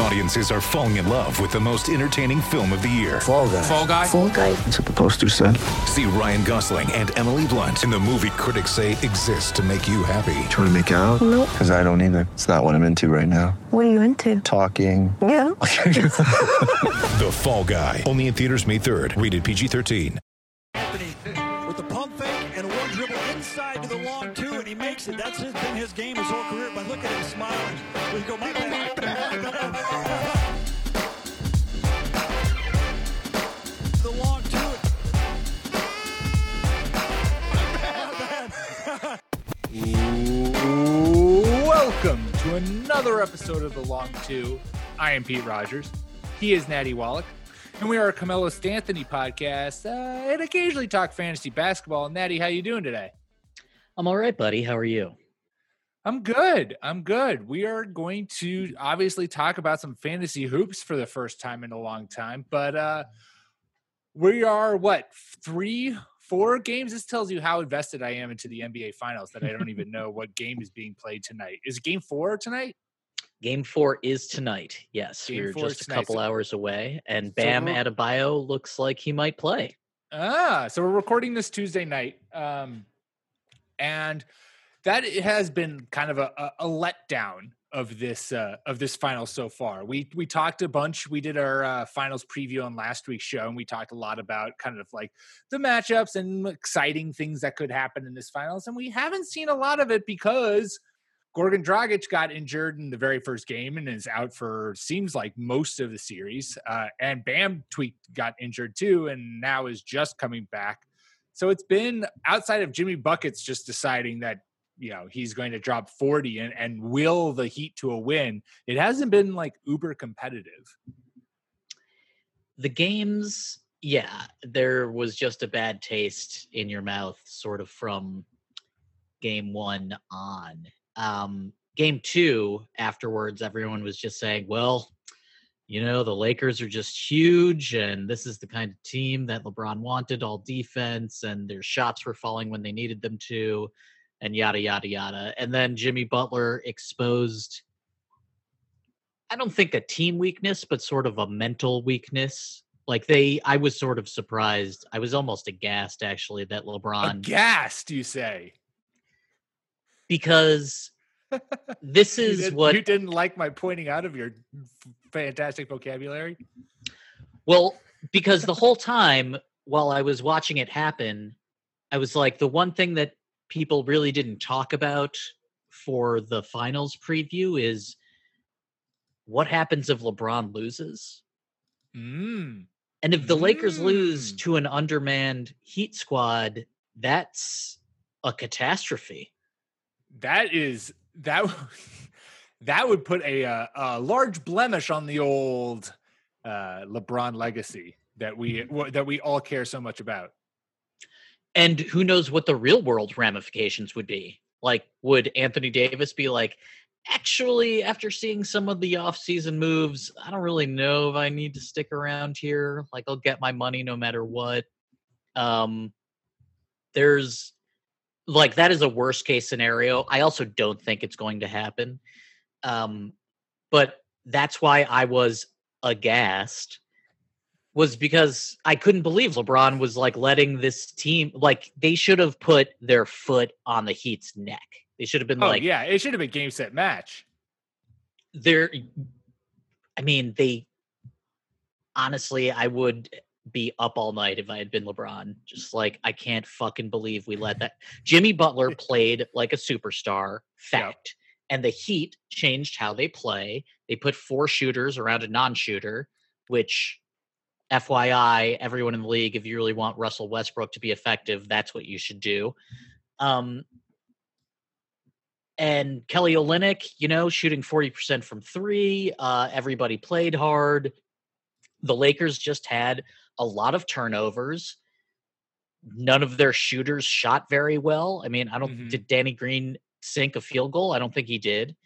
Audiences are falling in love with the most entertaining film of the year. Fall guy. Fall Guy. Fall guy. That's what the poster said. See Ryan Gosling and Emily Blunt in the movie critics say exists to make you happy. Trying to make it out? Nope. Because I don't either. It's not what I'm into right now. What are you into? Talking. Yeah. The Fall Guy. Only in theaters May 3rd. Rated PG-13. With the pump fake and one dribble inside to the long two, and he makes it. That's his, been his game his whole career. But look at him smiling. We go, my bad, to another episode of The Long Two. I am Pete Rogers. He is Natty Wallach. And we are a Camelo Stanthony podcast uh, and occasionally talk fantasy basketball. Natty, how you doing today? I'm all right, buddy. How are you? I'm good. I'm good. We are going to obviously talk about some fantasy hoops for the first time in a long time, but uh we are what three, four games. This tells you how invested I am into the NBA finals that I don't even know what game is being played tonight. Is it game four tonight? Game four is tonight. Yes, Game we're just a tonight, couple so- hours away, and Bam we're- Adebayo looks like he might play. Ah, so we're recording this Tuesday night, um, and that it has been kind of a, a, a letdown of this uh, of this final so far. We we talked a bunch. We did our uh, finals preview on last week's show, and we talked a lot about kind of like the matchups and exciting things that could happen in this finals. And we haven't seen a lot of it because Goran Dragic got injured in the very first game and is out for seems like most of the series. Uh, and Bam Tweak got injured too, and now is just coming back. So it's been outside of Jimmy Buckets just deciding that you know he's going to drop 40 and, and will the Heat to a win. It hasn't been like uber competitive. The games, yeah, there was just a bad taste in your mouth, sort of from game one on. Um, game two, afterwards, everyone was just saying, well, you know, the Lakers are just huge, and this is the kind of team that LeBron wanted all defense, and their shots were falling when they needed them to, and yada, yada, yada. And then Jimmy Butler exposed, I don't think a team weakness, but sort of a mental weakness. Like they, I was sort of surprised. I was almost aghast actually that LeBron Aghast, you say? because this You is didn't- what you didn't like my pointing out of your fantastic vocabulary. Well, because the whole time while I was watching it happen, I was like, the one thing that people really didn't talk about for the finals preview is what happens if LeBron loses? Mm. And if the Lakers lose Mm. to an undermanned Heat squad, that's a catastrophe. That is that. That would put a, uh, a large blemish on the old uh, LeBron legacy that we w- that we all care so much about. And who knows what the real world ramifications would be? Like, would Anthony Davis be like, actually, after seeing some of the offseason moves, I don't really know if I need to stick around here. Like, I'll get my money no matter what. Um, there's like that is a worst case scenario. I also don't think it's going to happen. Um, but that's why I was aghast was because I couldn't believe LeBron was like letting this team like they should have put their foot on the Heat's neck. They should have been Oh like yeah, it should have been game set match. they're I mean, they honestly I would be up all night if I had been LeBron. Just like I can't fucking believe we let that Jimmy Butler played like a superstar, fact. And the Heat changed how they play. They put four shooters around a non-shooter, which FYI, everyone in the league, if you really want Russell Westbrook to be effective, that's what you should do. Um, and Kelly Olynyk, you know, shooting 40% from three. Uh, everybody played hard. The Lakers just had a lot of turnovers. None of their shooters shot very well. I mean, I don't Mhm. did Danny Green sink a field goal? I don't think he did.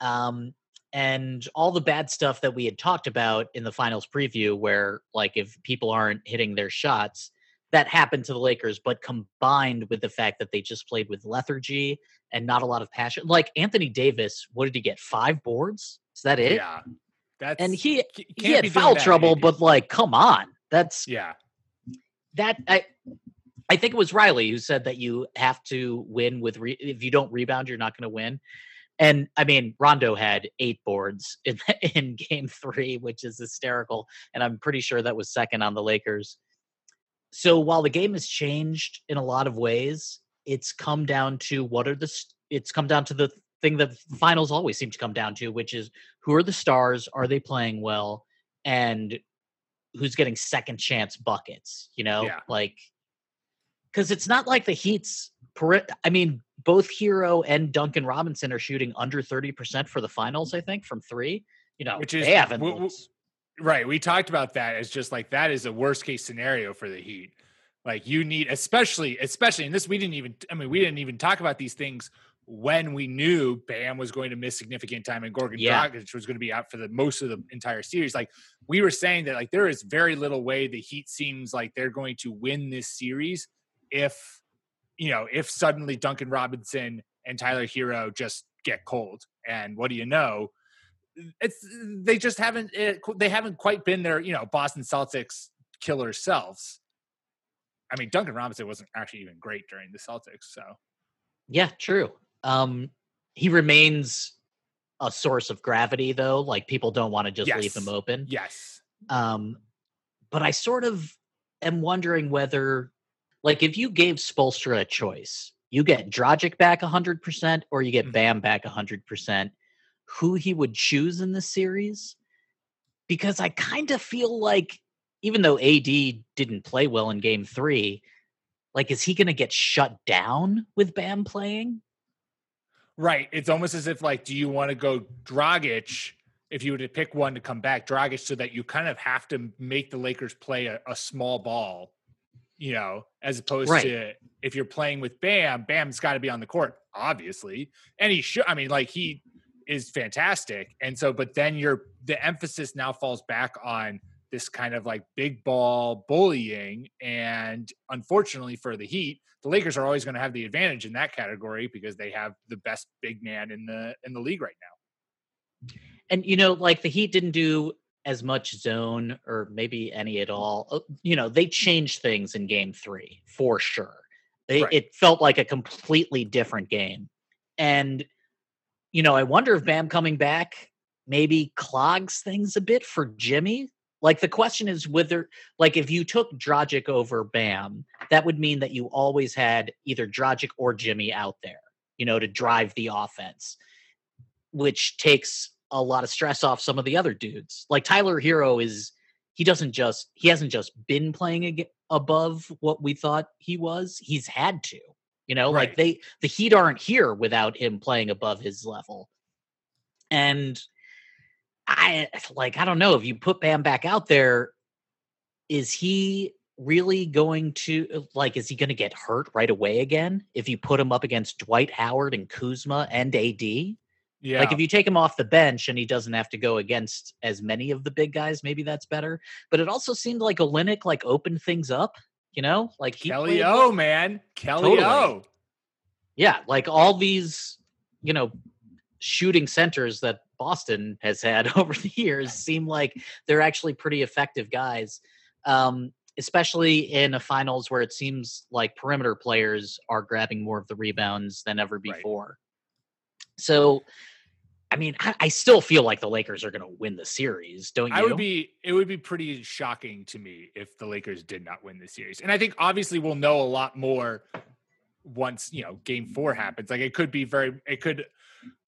Um, and all the bad stuff that we had talked about in the finals preview, where like if people aren't hitting their shots, that happened to the Lakers, but combined with the fact that they just played with lethargy and not a lot of passion. Like Anthony Davis, what did he get? Five boards? Is that it? Yeah, that's And he he had foul trouble, but like, come on, that's yeah, that I I think it was Riley who said that you have to win with re- if you don't rebound, you're not going to win. And I mean, Rondo had eight boards in in Game Three, which is hysterical, and I'm pretty sure that was second on the Lakers. So while the game has changed in a lot of ways, it's come down to what are the it's come down to the thing that finals always seem to come down to, which is who are the stars? Are they playing well? And who's getting second chance buckets, you know? Yeah. Like cuz it's not like the Heat's I mean, both Herro and Duncan Robinson are shooting under 30% for the finals, I think, from 3. You know, Which is- they haven't w- w- right. We talked about that as just like that is a worst case scenario for the Heat. Like you need, especially, especially in this, we didn't even. I mean, we didn't even talk about these things when we knew Bam was going to miss significant time and Goran Yeah. Dragic was going to be out for the most of the entire series. Like we were saying that, like there is very little way the Heat seems like they're going to win this series if you know if suddenly Duncan Robinson and Tyler Herro just get cold. And what do you know? It's they just haven't it, they haven't quite been their you know Boston Celtics killer selves. I mean, Duncan Robinson wasn't actually even great during the Celtics, so Yeah, true. Um, he remains a source of gravity, though. Like people don't want to just leave him open. yes, Um, but I sort of am wondering whether, like, if you gave Spoelstra a choice, you get Dragic back 100% or you get Mhm. Bam back 100%, who he would choose in this series? Because I kind of feel like, even though AD didn't play well in game three, like, is he going to get shut down with Bam playing? right. It's almost as if like, do you want to go Dragic? If you were to pick one to come back, Dragic, so that you kind of have to make the Lakers play a, a small ball, you know, as opposed Right. to if you're playing with Bam, Bam's got to be on the court, obviously, and he should. I mean, like he is fantastic, and so, but then you're the emphasis now falls back on this kind of like big ball bullying, and unfortunately for the Heat, the Lakers are always going to have the advantage in that category because they have the best big man in the in the league right now. and you know like the heat didn't do as much zone or maybe any at all Uh, you know they changed things in game three for sure. They- Right. it felt like a completely different game. And you know i wonder if bam coming back maybe clogs things a bit for jimmy? Like the question is whether like if you took Dragic over bam that would mean that you always had either Dragic or jimmy out there you know to drive the offense which takes a lot of stress off some of the other dudes. Like Tyler Herro is he doesn't just he hasn't just been playing ag- above what we thought he was. He's had to. You know, like they the Heat aren't here without him playing above his level. And I like I don't know if you put Bam back out there is he really going to like is he going to get hurt right away again if you put him up against Dwight Howard and Kuzma and AD? Yeah, Like if you take him off the bench and he doesn't have to go against as many of the big guys, maybe that's better. But it also seemed like Olynyk like opened things up, you know? Like he Kelly O, well. man, Kelly Totally. O. Yeah, like all these, you know, shooting centers that Boston has had over the years seem like they're actually pretty effective guys. Um, especially in a finals where it seems like perimeter players are grabbing more of the rebounds than ever Right. before. So, I mean, I, I still feel like the Lakers are going to win the series, don't you? I would be it would be pretty shocking to me if the Lakers did not win the series. And I think obviously we'll know a lot more once, you know, game 4 happens. Like it could be very it could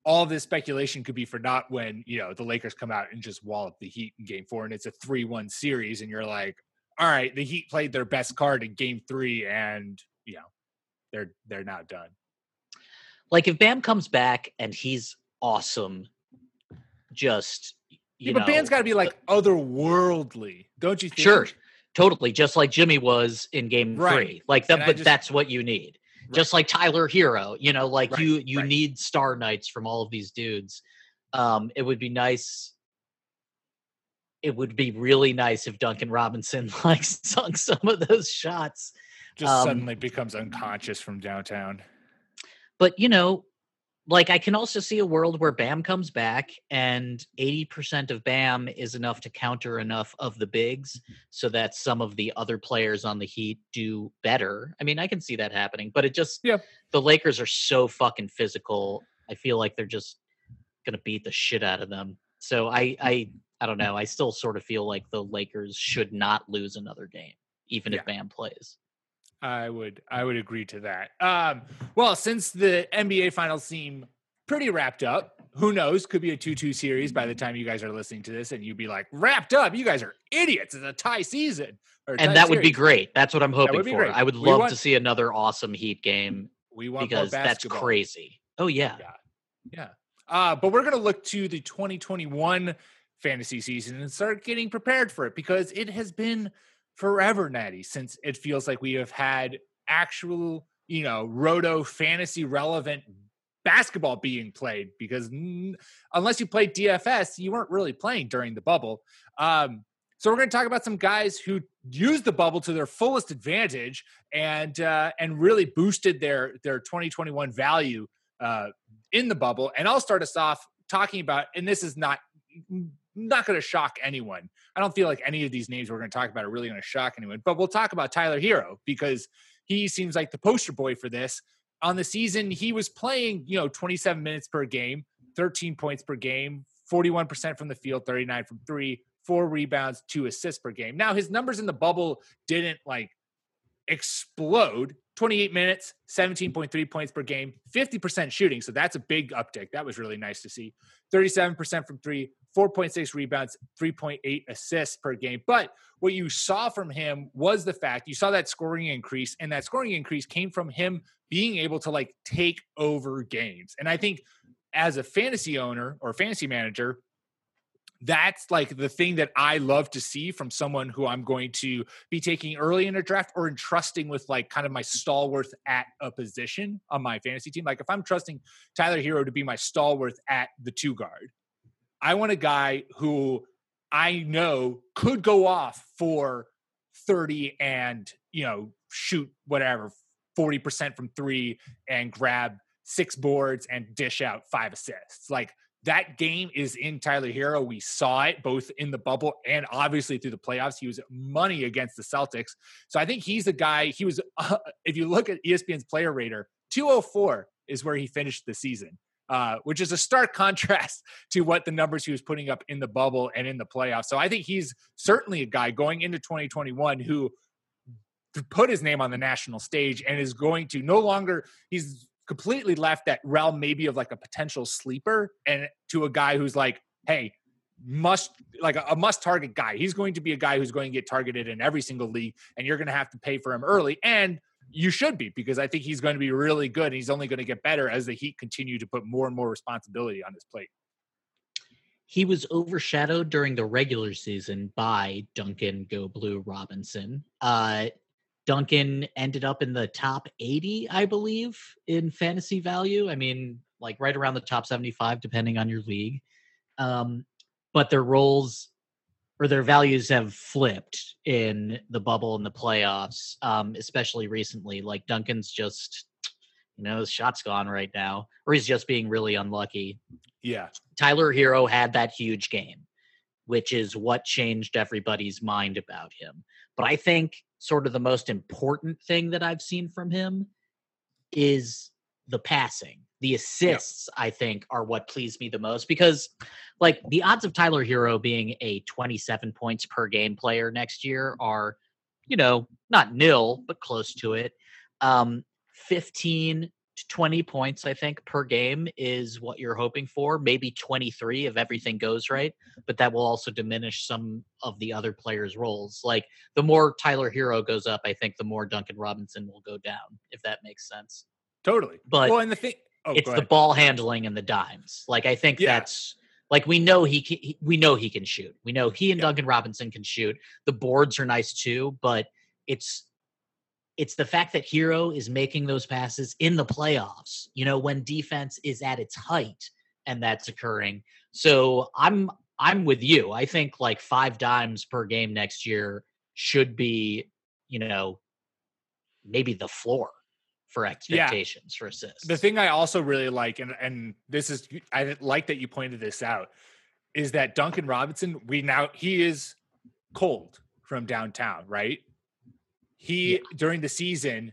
all this speculation could be for not when, you know, the Lakers come out and just wallop the Heat in game 4 and it's a 3-1 series and you're like, all right, the Heat played their best card in game 3 and, you know, they're they're not done. like if Bam comes back and he's awesome, just you Yeah, but know, Bam's got to be like otherworldly, don't you think? Sure, totally, just like Jimmy was in Game Right. Three. Like that, but just- that's what you need. Just like Tyler Herro, you know, like Right, you you right. need star nights from all of these dudes. Um, it would be nice. it would be really nice if Duncan Robinson like sunk some of those shots. Just Um, suddenly becomes unconscious from downtown. But you know, like I can also see a world where Bam comes back and 80% of Bam is enough to counter enough of the bigs so that some of the other players on the Heat do better. I mean, I can see that happening, but it just Yeah. the Lakers are so fucking physical. I feel like they're just going to beat the shit out of them. So I I I don't know. I still sort of feel like the Lakers should not lose another game even Yeah. if Bam plays. I would I would agree to that. Um, well, since the NBA finals seem pretty wrapped up, who knows? Could be a 2-2 series by the time you guys are listening to this, and you'd be like, wrapped up. You guys are idiots. It's a tie season. or a tie And that would be great. That's what I'm hoping for. great. I would love want- to see another awesome Heat game We want because that's crazy. Oh yeah. Yeah. Yeah. Uh, but we're going to look to the 2021 fantasy season and start getting prepared for it because it has been forever, Natty, since it feels like we have had actual, you know, roto fantasy relevant basketball being played because mm, unless you played DFS, you weren't really playing during the bubble. Um, so we're going to talk about some guys who used the bubble to their fullest advantage and uh, and really boosted their their 2021 value uh, in the bubble. And I'll start us off talking about, and this is not not going to shock anyone. I don't feel like any of these names we're going to talk about are really going to shock anyone. But we'll talk about Tyler Herro because he seems like the poster boy for this. On the season, he was playing, you know, 27 minutes per game, 13 points per game, 41% from the field, 39 from three, four rebounds, two assists per game. Now his numbers in the bubble didn't like explode 28 minutes 17.3 points per game 50% shooting so that's a big uptick that was really nice to see 37% from three 4.6 rebounds 3.8 assists per game but what you saw from him was the fact you saw that scoring increase and that scoring increase came from him being able to like take over games and i think as a fantasy owner or fantasy manager that's like the thing that I love to see from someone who I'm going to be taking early in a draft or entrusting with like kind of my stalwart at a position on my fantasy team. Like if I'm trusting Tyler Herro to be my stalwart at the two guard, I want a guy who I know could go off for 30 and, you know, shoot whatever, 40% from three and grab six boards and dish out five assists. Like that game is in Tyler Herro. We saw it both in the bubble and obviously through the playoffs. He was money against the Celtics. So I think he's the guy. He was, uh, if you look at ESPN's player rater, 204 is where he finished the season, uh, which is a stark contrast to what the numbers he was putting up in the bubble and in the playoffs. So I think he's certainly a guy going into 2021 who put his name on the national stage and is going to no longer, he's completely left that realm maybe of like a potential sleeper and to a guy who's like, hey, must like a, a must target guy. He's going to be a guy who's going to get targeted in every single league, and you're going to have to pay for him early. And you should be because I think he's going to be really good, and he's only going to get better as the Heat continue to put more and more responsibility on his plate. He was overshadowed during the regular season by Duncan Go Blue Robinson. Uh, Duncan ended up in the top 80, I believe, in fantasy value. I mean, like right around the top 75, depending on your league. Um, but their roles or their values have flipped in the bubble and the playoffs, um, especially recently. Like Duncan's just, you know, his shot's gone right now, or he's just being really unlucky. Yeah, Tyler Herro had that huge game, which is what changed everybody's mind about him. But I think sort of the most important thing that I've seen from him is the passing. The assists, I think, are what please me the most because, like, the odds of Tyler Herro being a 27 points per game player next year are, you know, not nil, but close to it. Um, 15 to 20 points, I think, per game is what you're hoping for. Maybe 23 if everything goes right, but that will also diminish some of the other players' roles. Like the more Tyler Herro goes up, I think the more Duncan Robinson will go down, if that makes sense. totally. But well, and the thing, oh, it's the ball handling and the dimes. Like I think Yeah. that's like we know he, can, he we know he can shoot. We know he and Yeah. Duncan Robinson can shoot. The boards are nice too, but it's it's the fact that Herro is making those passes in the playoffs. You know when defense is at its height and that's occurring. So I'm I'm with you. I think like five dimes per game next year should be, you know, maybe the floor for expectations for assists. The thing I also really like, and and this is I like that you pointed this out, is that Duncan Robinson. We now he is cold from downtown, right? He Yeah. during the season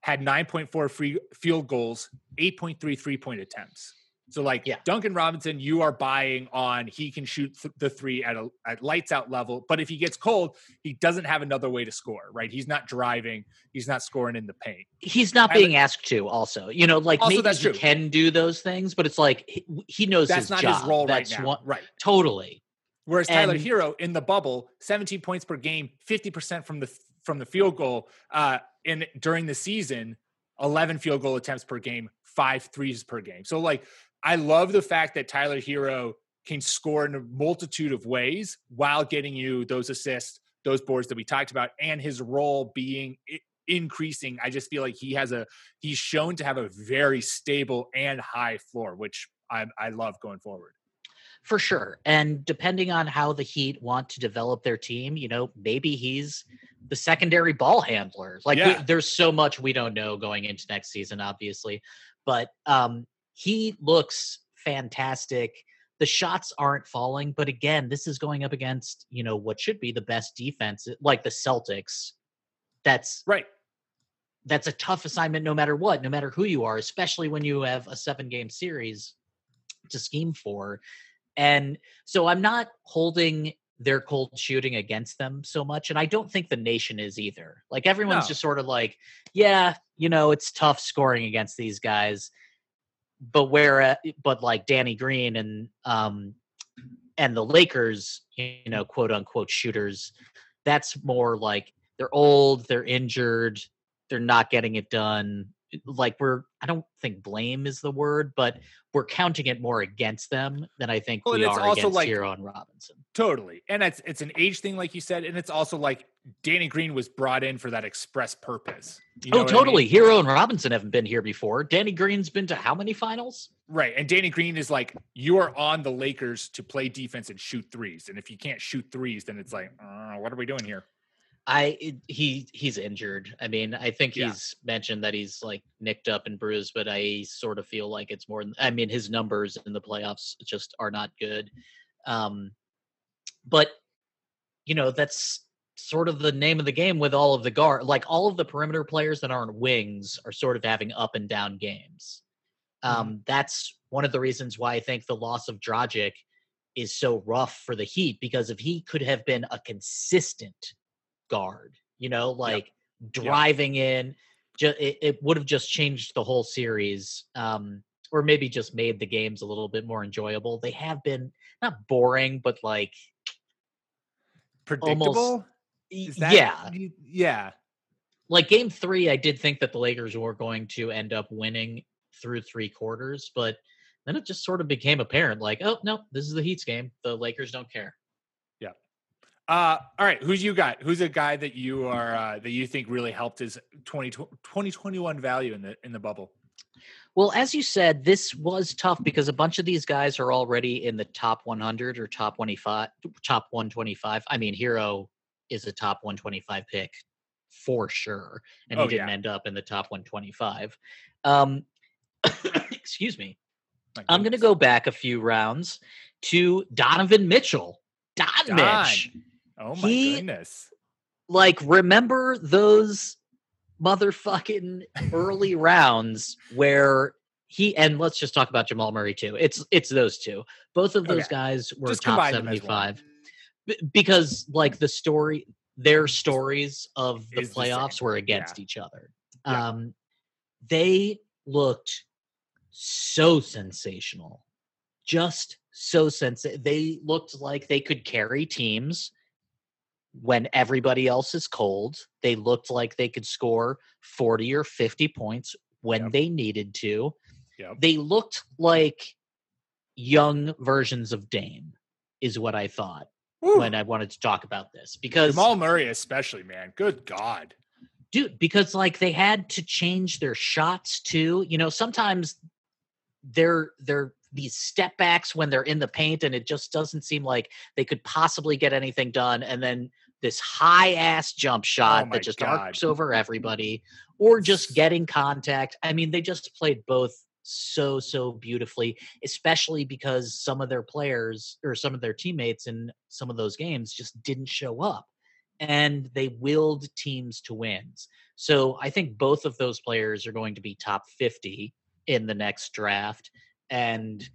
had 9.4 free field goals, 8.3 three point attempts. So like Yeah. Duncan Robinson, you are buying on he can shoot th- the three at a at lights out level, but if he gets cold, he doesn't have another way to score, right? He's not driving, he's not scoring in the paint. He's not being asked to. Also, you know, like maybe he true. can do those things, but it's like he, he knows That's his not job. his role That's right now. One, right. totally. Whereas Tyler And- Herro in the bubble, 17 points per game, 50% from the from the field goal uh in during the season, 11 field goal attempts per game, five threes per game. So like I love the fact that Tyler Herro can score in a multitude of ways while getting you those assists, those boards that we talked about and his role being increasing. I just feel like he has a he's shown to have a very stable and high floor, which I I love going forward. For sure. And depending on how the Heat want to develop their team, you know, maybe he's the secondary ball handler. Like we- there's so much we don't know going into next season, obviously. But um he looks fantastic. The shots aren't falling, but again, this is going up against, you know, what should be the best defense, like the Celtics. That's Right. that's a tough assignment no matter what, no matter who you are, especially when you have a seven game series to scheme for. And so I'm not holding their cold shooting against them so much. And I don't think the nation is either. Like everyone's No. just sort of like, yeah, you know, it's tough scoring against these guys. But where, uh, but like Danny Green and, um, and the Lakers, you know, quote unquote shooters, that's more like they're old, they're injured, they're not getting it done. Like we're, I don't think blame is the word, but we're counting it more against them than I think Well, we it's are also against like- Herro and Robinson. Totally. And it's it's an age thing, like you said, and it's also like Danny Green was brought in for that express purpose. You know oh, what I mean? totally. Herro and Robinson haven't been here before. Danny Green's been to how many finals? Right. And Danny Green is like, you are on the Lakers to play defense and shoot threes. And if you can't shoot threes, then it's like, uh, what are we doing here? I it- he he's injured. I mean, I think Yeah. he's mentioned that he's like nicked up and bruised, but I sort of feel like it's more. I mean, his numbers in the playoffs just are not good. Um, but you know, that's sort of the name of the game with all of the guard. Like all of the perimeter players that aren't wings are sort of having up and down games. Um, That's one of the reasons why I think the loss of Dragic is so rough for the Heat because if he could have been a consistent guard, you know, like driving in, ju- it, it would have just changed the whole series, um, or maybe just made the games a little bit more enjoyable. They have been not boring, but like Predictable? Is that, yeah, Yeah. like game three, I did think that the Lakers were going to end up winning through three quarters, but then it just sort of became apparent like, oh, no, this is the Heat's game. The Lakers don't care. Uh, all right. Who's you got? Who's a guy that you are, uh, that you think really helped his 20, 2021 value in the, in the bubble? Well, as you said, this was tough because a bunch of these guys are already in the top 100 or top 25, top 125. I mean, Herro is a top 125 pick for sure, and he Oh, didn't yeah. end up in the top 125. Um, excuse me. I'm going to go back a few rounds to Donovan Mitchell. Don, Don. Mitch. Oh my he- goodness. Like, remember those motherfucking early rounds where he and let's just talk about Jamal Murray too. It's it's those two. Both of those Okay. guys were Just top combine them as one. 75. B- because like the story their stories of the Is the playoffs were against each other. Yeah. Um they looked so sensational. Just so sens they looked like they could carry teams when everybody else is cold. They looked like they could score 40 or 50 points when Yep. they needed to. Yep. They looked like young versions of Dame, is what I thought Woo. when I wanted to talk about this. Because Jamal Murray, especially, man. Good God. dude because like they had to change their shots too you know sometimes their their these step backs when they're in the paint and it just doesn't seem like they could possibly get anything done and then this high ass jump oh shot Oh that just God. arcs over everybody or just getting contact i mean they just played both so so beautifully especially because some of their players or some of their teammates in some of those games just didn't show up and they willed teams to wins so i think both of those players are going to be top 50 in the next draft and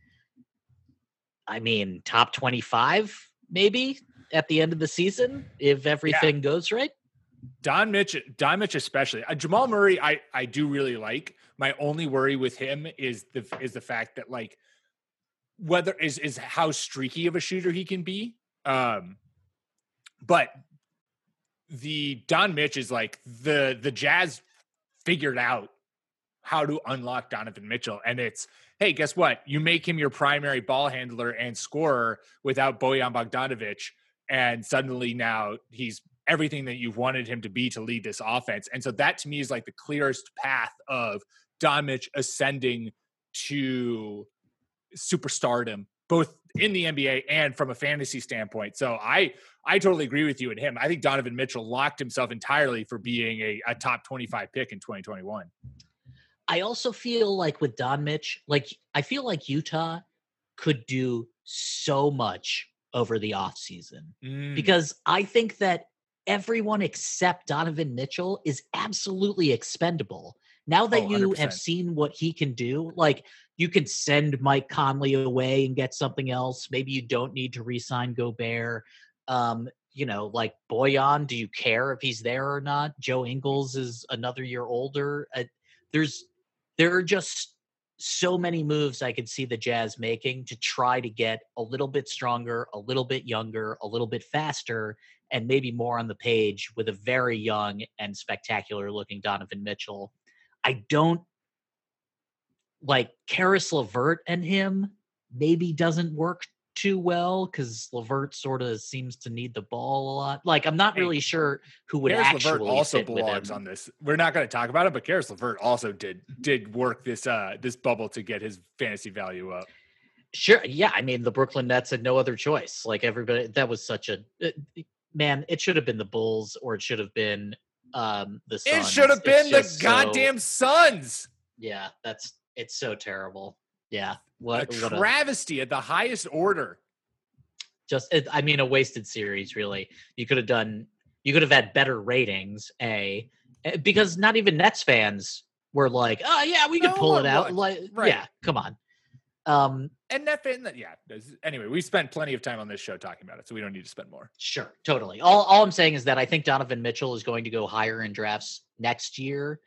I mean top 25 maybe at the end of the season if everything goes right. Don Mitch, Don Mitch especially. Uh, Jamal Murray, I I do really like. My only worry with him is the is the fact that like whether is is how streaky of a shooter he can be. Um, but the Don Mitch is like the the Jazz figured out how to unlock Donovan Mitchell, and it's hey, guess what? You make him your primary ball handler and scorer without Bojan Bogdanovic, and suddenly now he's everything that you've wanted him to be to lead this offense. And so that to me is like the clearest path of Don Mitch ascending to superstardom, both in the NBA and from a fantasy standpoint. So I I totally agree with you and him. I think Donovan Mitchell locked himself entirely for being a, a top 25 pick in 2021. I also feel like with Don Mitch, like I feel like Utah could do so much over the offseason Mm, because I think that everyone except Donovan Mitchell is absolutely expendable. Now that Oh, you have seen what he can do, like you can send Mike Conley away and get something else. Maybe you don't need to re-sign Gobert. Um, you know, like Bojan, do you care if he's there or not? Joe Ingles is another year older. Uh, there's there are just so many moves I could see the Jazz making to try to get a little bit stronger, a little bit younger, a little bit faster, and maybe more on the page with a very young and spectacular looking Donovan Mitchell. I don't like Caris LeVert and him maybe doesn't work too well because LeVert sort of seems to need the ball a lot. Like I'm not Hey, really sure who would Caris actually LeVert also belongs on this. We're not going to talk about it, but Caris LeVert also did did work this uh this bubble to get his fantasy value up. Sure. Yeah. I mean, the Brooklyn Nets had no other choice. Like everybody, that was such a it- man. It should have been the Bulls, or it should have been um the. It should have been the just so- goddamn Suns. yeah, that's it's so terrible. Yeah. A What? what a, travesty at the highest order. just it, I mean, a wasted series. Really, you could have done. You could have had better ratings. A eh, because not even Nets fans were like, oh yeah, we could No pull it out. Like, Right. yeah, come on. Um, And that, and that yeah. Anyway, we spent plenty of time on this show talking about it, so we don't need to spend more. Sure, totally. All all I'm saying is that I think Donovan Mitchell is going to go higher in drafts next year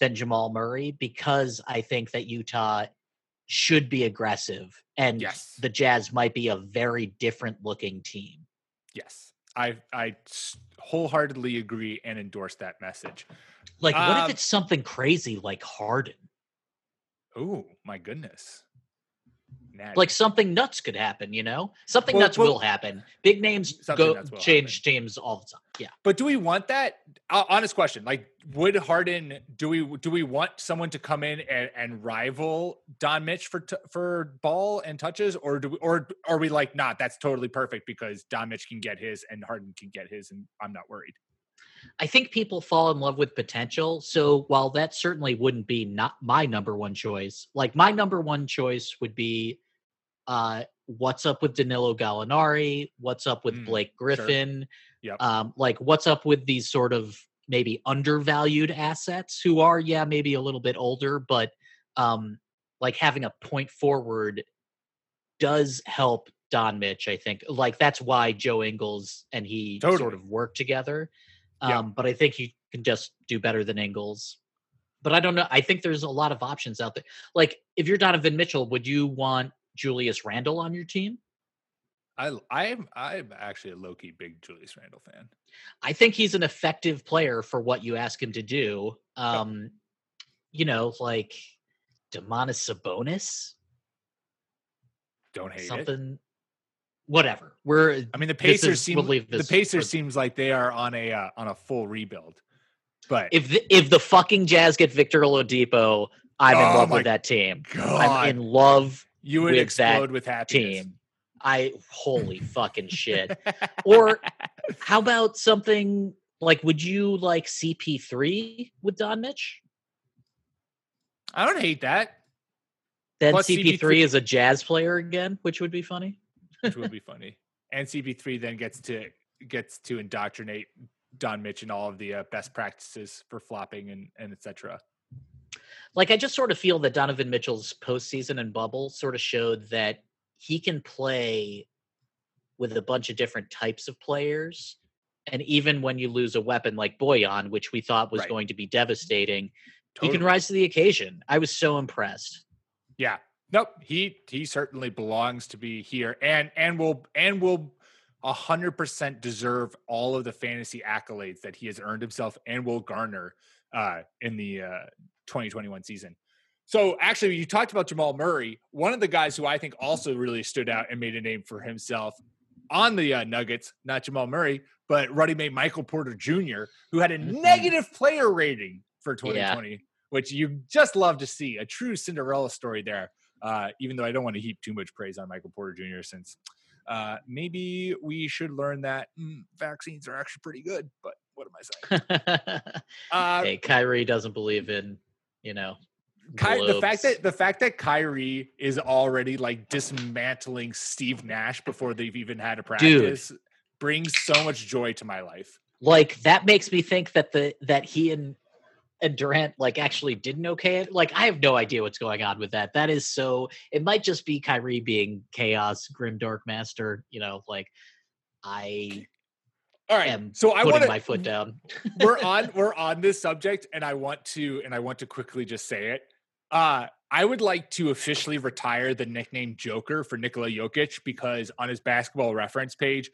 than Jamal Murray because I think that Utah should be aggressive and Yes. the Jazz might be a very different looking team. Yes, I wholeheartedly agree and endorse that message. Like what Um, if it's something crazy like Harden? Oh my goodness. Like something nuts could happen, you know? Something Well- nuts well- will happen. Big names go change teams all the time. Yeah. But do we want that? Uh, honest question. Like, would Harden? Do we do we want someone to come in and, and rival Don Mitch for t- for ball and touches, or do we, or are we like not? That's totally perfect because Don Mitch can get his and Harden can get his, and I'm not worried. I think people fall in love with potential. So while that certainly wouldn't be not my number one choice, like my number one choice would be uh what's up with Danilo Gallinari, what's up with Mm, Blake Griffin, Yep. um like what's up with these sort of maybe undervalued assets who are yeah maybe a little bit older but um like having a point forward does help Don Mitch, I think. Like that's why Joe Ingles and he sort of work together. Um, Yeah. but I think he can just do better than Ingles. But I don't know. I think there's a lot of options out there. Like if you're Donovan Mitchell, would you want Julius Randle on your team? I I'm I'm actually a low key big Julius Randle fan. I think he's an effective player for what you ask him to do. Um, you know, like Domantas Sabonis, Don't hate it. something, whatever. We're I mean, the Pacers seem we'll the Pacers seems like they are on a uh, on a full rebuild. But if the, if the fucking Jazz get Victor Oladipo, I'm Oh in love with that team. God, I'm in love You would explode with happiness. team. I holy fucking shit. Or how about something like would you like CP3 with Don Mitch? I don't hate that, Then Plus CP3 CP3 is a jazz player again, which would be funny. which would be funny. And CP3 then gets to gets to indoctrinate Don Mitch in all of the uh, best practices for flopping and and etc. Like I just sort of feel that Donovan Mitchell's postseason and bubble sort of showed that he can play with a bunch of different types of players. And even when you lose a weapon like Bojan, which we thought was Right. going to be devastating, he can rise to the occasion. I was so impressed. Yeah. Nope. He he certainly belongs to be here and and will and will a hundred percent deserve all of the fantasy accolades that he has earned himself and will garner uh in the uh 2021 season. So actually you talked about Jamal Murray, one of the guys who I think also really stood out and made a name for himself on the uh, Nuggets, not Jamal Murray, but Ruddy mate Michael Porter Jr., who had a Mhm. negative player rating for Yeah. 2020, which you just love to see. A true Cinderella story there. Uh, even though I don't want to heap too much praise on Michael Porter Jr., since uh, maybe we should learn that mm, vaccines are actually pretty good. But what am I saying? Uh, hey, Kyrie doesn't believe in, you know, Ky- the fact that the fact that Kyrie is already like dismantling Steve Nash before they've even had a practice brings so much joy to my life. like that makes me think that the that he and and Durant like actually didn't okay it. Like I have no idea what's going on with that. That is so. It might just be Kyrie being chaos, grim dark master. You know, like I All right, am so I want my foot down. we're on we're on this subject, and I want to and I want to quickly just say it. Uh, I would like to officially retire the nickname Joker for Nikola Jokic because on his basketball reference page,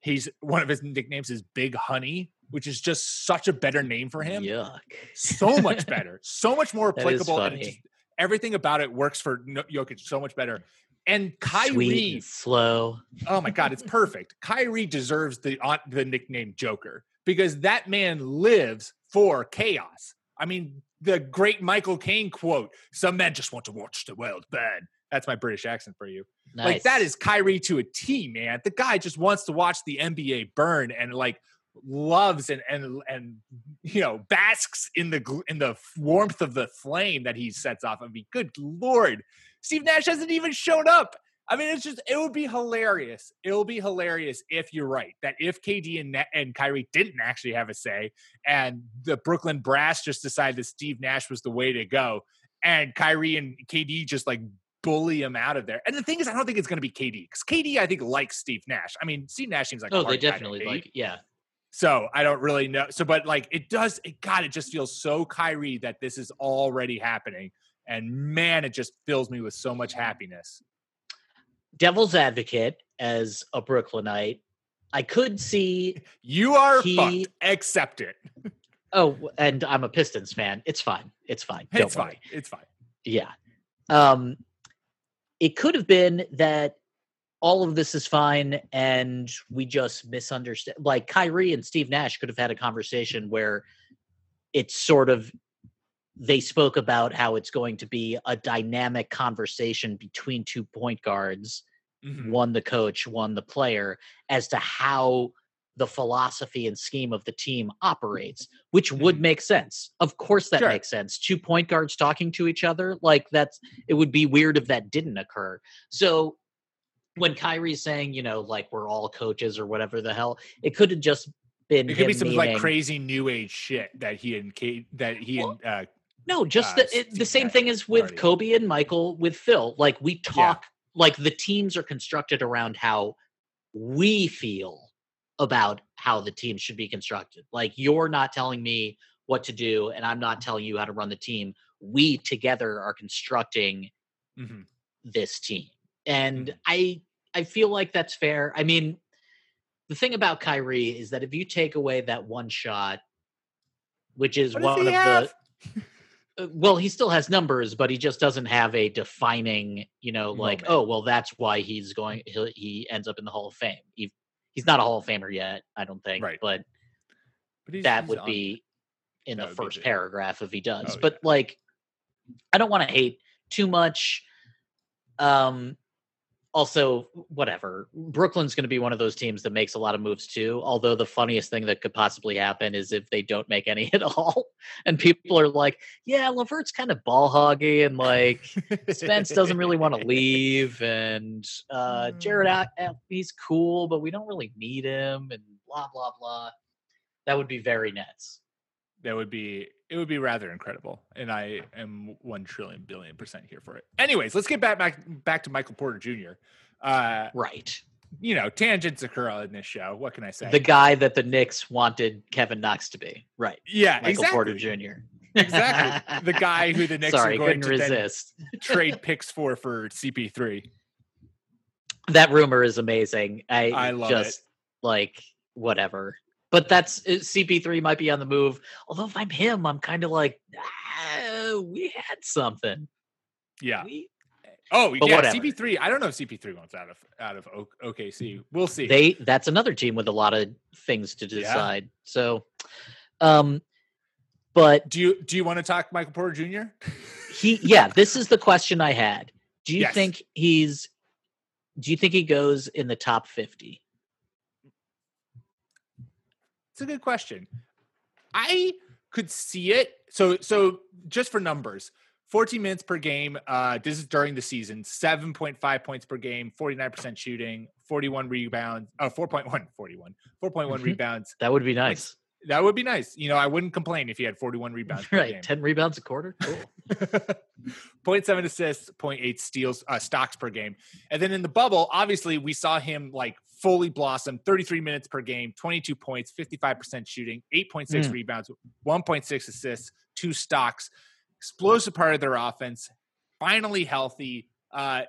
he's one of his nicknames is Big Honey, which is just such a better name for him. Yuck. so much better, so much more applicable. and just- everything about it works for Jokic so much better. And Sweet Kyrie, and slow. oh my God, it's perfect. Kyrie deserves the uh, the nickname Joker because that man lives for chaos. I mean, the great Michael Caine quote: "Some men just want to watch the world burn." That's my British accent for you. Nice. Like that is Kyrie to a T, man. The guy just wants to watch the NBA burn and like loves and and and you know basks in the in the warmth of the flame that he sets off. I mean, good lord, Steve Nash hasn't even shown up. I mean, it's just it would be hilarious. It'll be hilarious if you're right that if KD and and Kyrie didn't actually have a say, and the Brooklyn Brass just decided that Steve Nash was the way to go, and Kyrie and KD just like bully him out of there. And the thing is, I don't think it's going to be KD because KD I think likes Steve Nash. I mean, Steve Nash seems like oh, a oh, they hard guy to definitely like. Yeah. So I don't really know. So, but like it does, it God, it just feels so Kyrie that this is already happening. And man, it just fills me with so much happiness. Devil's advocate as a Brooklynite. I could see You are He- fucked. Accept it. Oh, and I'm a Pistons fan. It's fine. It's fine. Don't It's worry. fine. It's fine. Yeah. Um it could have been that all of this is fine and we just misunderstand like Kyrie and Steve Nash could have had a conversation where it's sort of they spoke about how it's going to be a dynamic conversation between two point guards Mhm. one the coach, one the player, as to how the philosophy and scheme of the team operates, which would make sense. Of course, that Sure. makes sense. Two point guards talking to each other, like that's it would be weird if that didn't occur. So when Kyrie's saying, you know, like we're all coaches or whatever the hell, it could have just been It could be some like crazy new age shit that he and Kate that he Well, and uh, No, just uh, the, it, the same thing as with already. Kobe and Michael with Phil. Like we talk, like the teams are constructed around how we feel about how the team should be constructed. Like you're not telling me what to do, and I'm not telling you how to run the team. We together are constructing mhm. this team, and Mhm. I I feel like that's fair. I mean, the thing about Kyrie is that if you take away that one shot, which is What one of have? the well, he still has numbers, but he just doesn't have a defining, you know, like, Moment. oh, well, that's why he's going. He he ends up in the Hall of Fame. He, he's not a Hall of Famer yet, I don't think. Right. But But he's- that he's would on- be in That the first paragraph if he does. Oh, but like, I don't want to hate too much. Um, also, whatever. Brooklyn's going to be one of those teams that makes a lot of moves too. Although the funniest thing that could possibly happen is if they don't make any at all, and people are like, "Yeah, LeVert's kind of ball hoggy, and like Spence doesn't really want to leave, and uh, Jared, Mm. He's cool, but we don't really need him, and blah blah blah." That would be very Nets. That would be it would be rather incredible and i am 1 trillion billion percent here for it anyways let's get back back back to michael porter jr uh Right. you know tangents occur on this show what can i say The guy that the Knicks wanted Kevin Knox to be. Right. yeah Michael exactly Porter Jr. exactly the guy who the Knicks Sorry, are going to resist. trade picks for for cp3 That rumor is amazing. I, I love it. just like whatever. But that's uh, CP3 might be on the move. Although if I'm him, I'm kind of like, ah, we had something. yeah We, oh But yeah whatever. cp3 i don't know if cp3 wants out of out of okc we'll see they that's another team with a lot of things to Yeah. decide. So, um, but do you do you want to talk michael porter jr he yeah this is the question i had do you Yes. think he's do you think he goes in the top 50 It's a good question. I could see it. So so just for numbers, 14 minutes per game. Uh, this is during the season. 7.5 points per game, 49% shooting, 41 rebounds. Oh, 4.1, 41, 4.1 Mhm. rebounds. that would be nice That would be nice. You know, I wouldn't complain if he had 41 rebounds right game. 10 rebounds a quarter cool 0.7 assists, 0.8 steals, uh, stocks per game. And then in the bubble, obviously, we saw him like fully blossom 33 minutes per game, 22 points, 55% shooting, 8.6 Mm. rebounds, 1.6 assists, two stocks, explosive part of their offense, finally healthy. Uh,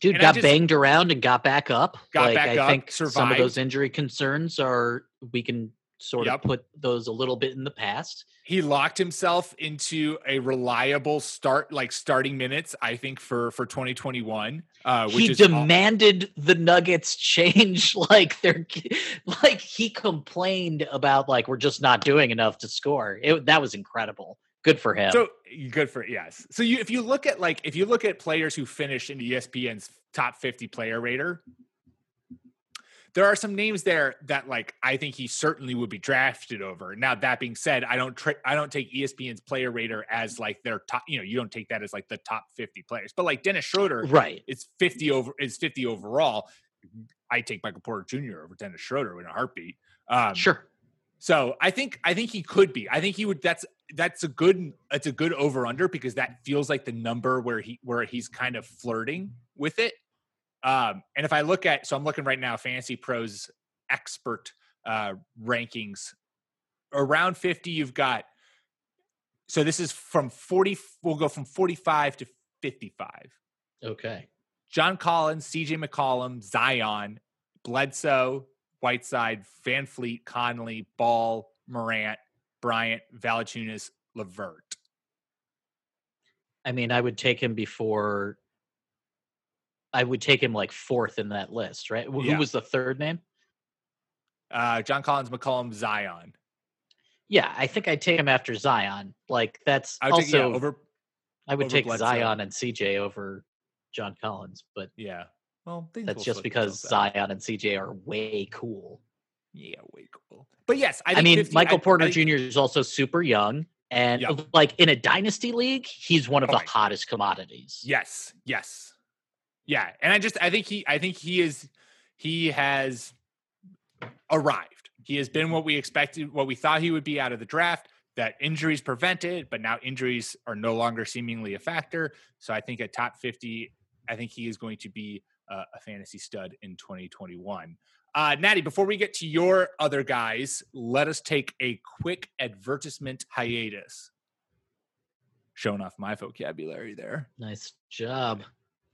dude got just- banged around and got back up Got like back i up, think some of those injury concerns are we can sort Yep. of put those a little bit in the past he locked himself into a reliable start, like starting minutes, I think, for for 2021. Uh, which he demanded the nuggets change like they're like he complained about like we're just not doing enough to score it, that was incredible good for him So good for yes. So you if you look at like if you look at players who finished in E ESPN's top 50 player rater, there are some names there that like I think he certainly would be drafted over. Now that being said, I don't tra- I don't take ESPN's player rater as like their top, you know, you don't take that as like the top 50 players. But like Dennis Schroeder right It's 50 over is 50 overall. I take Michael Porter Jr. over Dennis Schroeder in a heartbeat. Um, sure so I think I think he could be. I think he would. That's that's a good. That's a good over under because that feels like the number where he where he's kind of flirting with it. Um, and if I look at, so I'm looking right now, Fantasy Pros expert uh, rankings around 50. You've got. So this is from 40. We'll go from 45 to 55. okay John Collins, CJ McCollum, Zion, Bledsoe, Whiteside, VanVleet, Conley, Ball, Morant, Bryant, Valanciunas, LeVert. i mean i would take him before i would take him like fourth in that list right Wh- Yeah. who was the third name Uh, John Collins, McCollum, Zion. yeah i think i'd take him after zion like that's I would take, yeah, also over. i would over take Bledsoe. zion and cj over john collins but Yeah. Well, that's just because out. Zion and CJ are way cool. Yeah, way cool. But yes, I, I, mean, 50 Michael I- Porter I- Jr. is also super young, and Yeah. like in a dynasty league, he's one of Oh the hottest commodities. Yes, yes, yeah, and I just I think he I think he is he has arrived. He has been what we expected, what we thought he would be out of the draft. That injuries prevented, but now injuries are no longer seemingly a factor. So I think at top fifty, I think he is going to be uh, a fantasy stud in 2021. Uh, Natty, before we get to your other guys, let us take a quick advertisement hiatus. Showing off my vocabulary there. Nice job,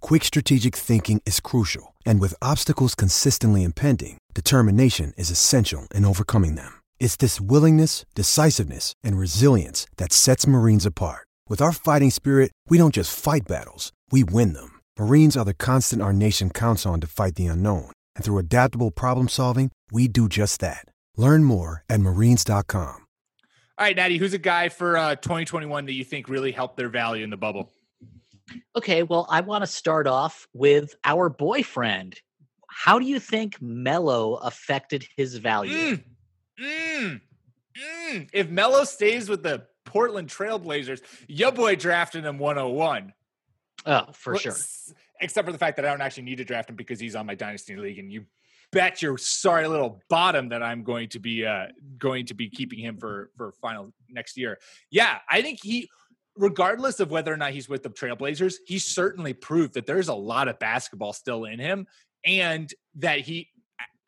quick strategic thinking is crucial. And with obstacles consistently impending, determination is essential in overcoming them. It's this willingness, decisiveness, and resilience that sets Marines apart. With our fighting spirit, we don't just fight battles, we win them. Marines are the constant our nation counts on to fight the unknown. And through adaptable problem solving, we do just that. Learn more at marines.com. All right, Natty, who's a guy for uh, 2021 that you think really helped their value in the bubble? Okay, well, I want to start off with our boyfriend. How do you think Melo affected his value? Mm, mm, mm. If Melo stays with the Portland Trailblazers, your boy drafted him 101. Oh, for Well, sure. Except for the fact that I don't actually need to draft him because he's on my dynasty league, and you bet your sorry little bottom that I'm going to be uh, going to be keeping him for for final next year. Yeah, I think he, regardless of whether or not he's with the Trailblazers, he certainly proved that there's a lot of basketball still in him, and that he.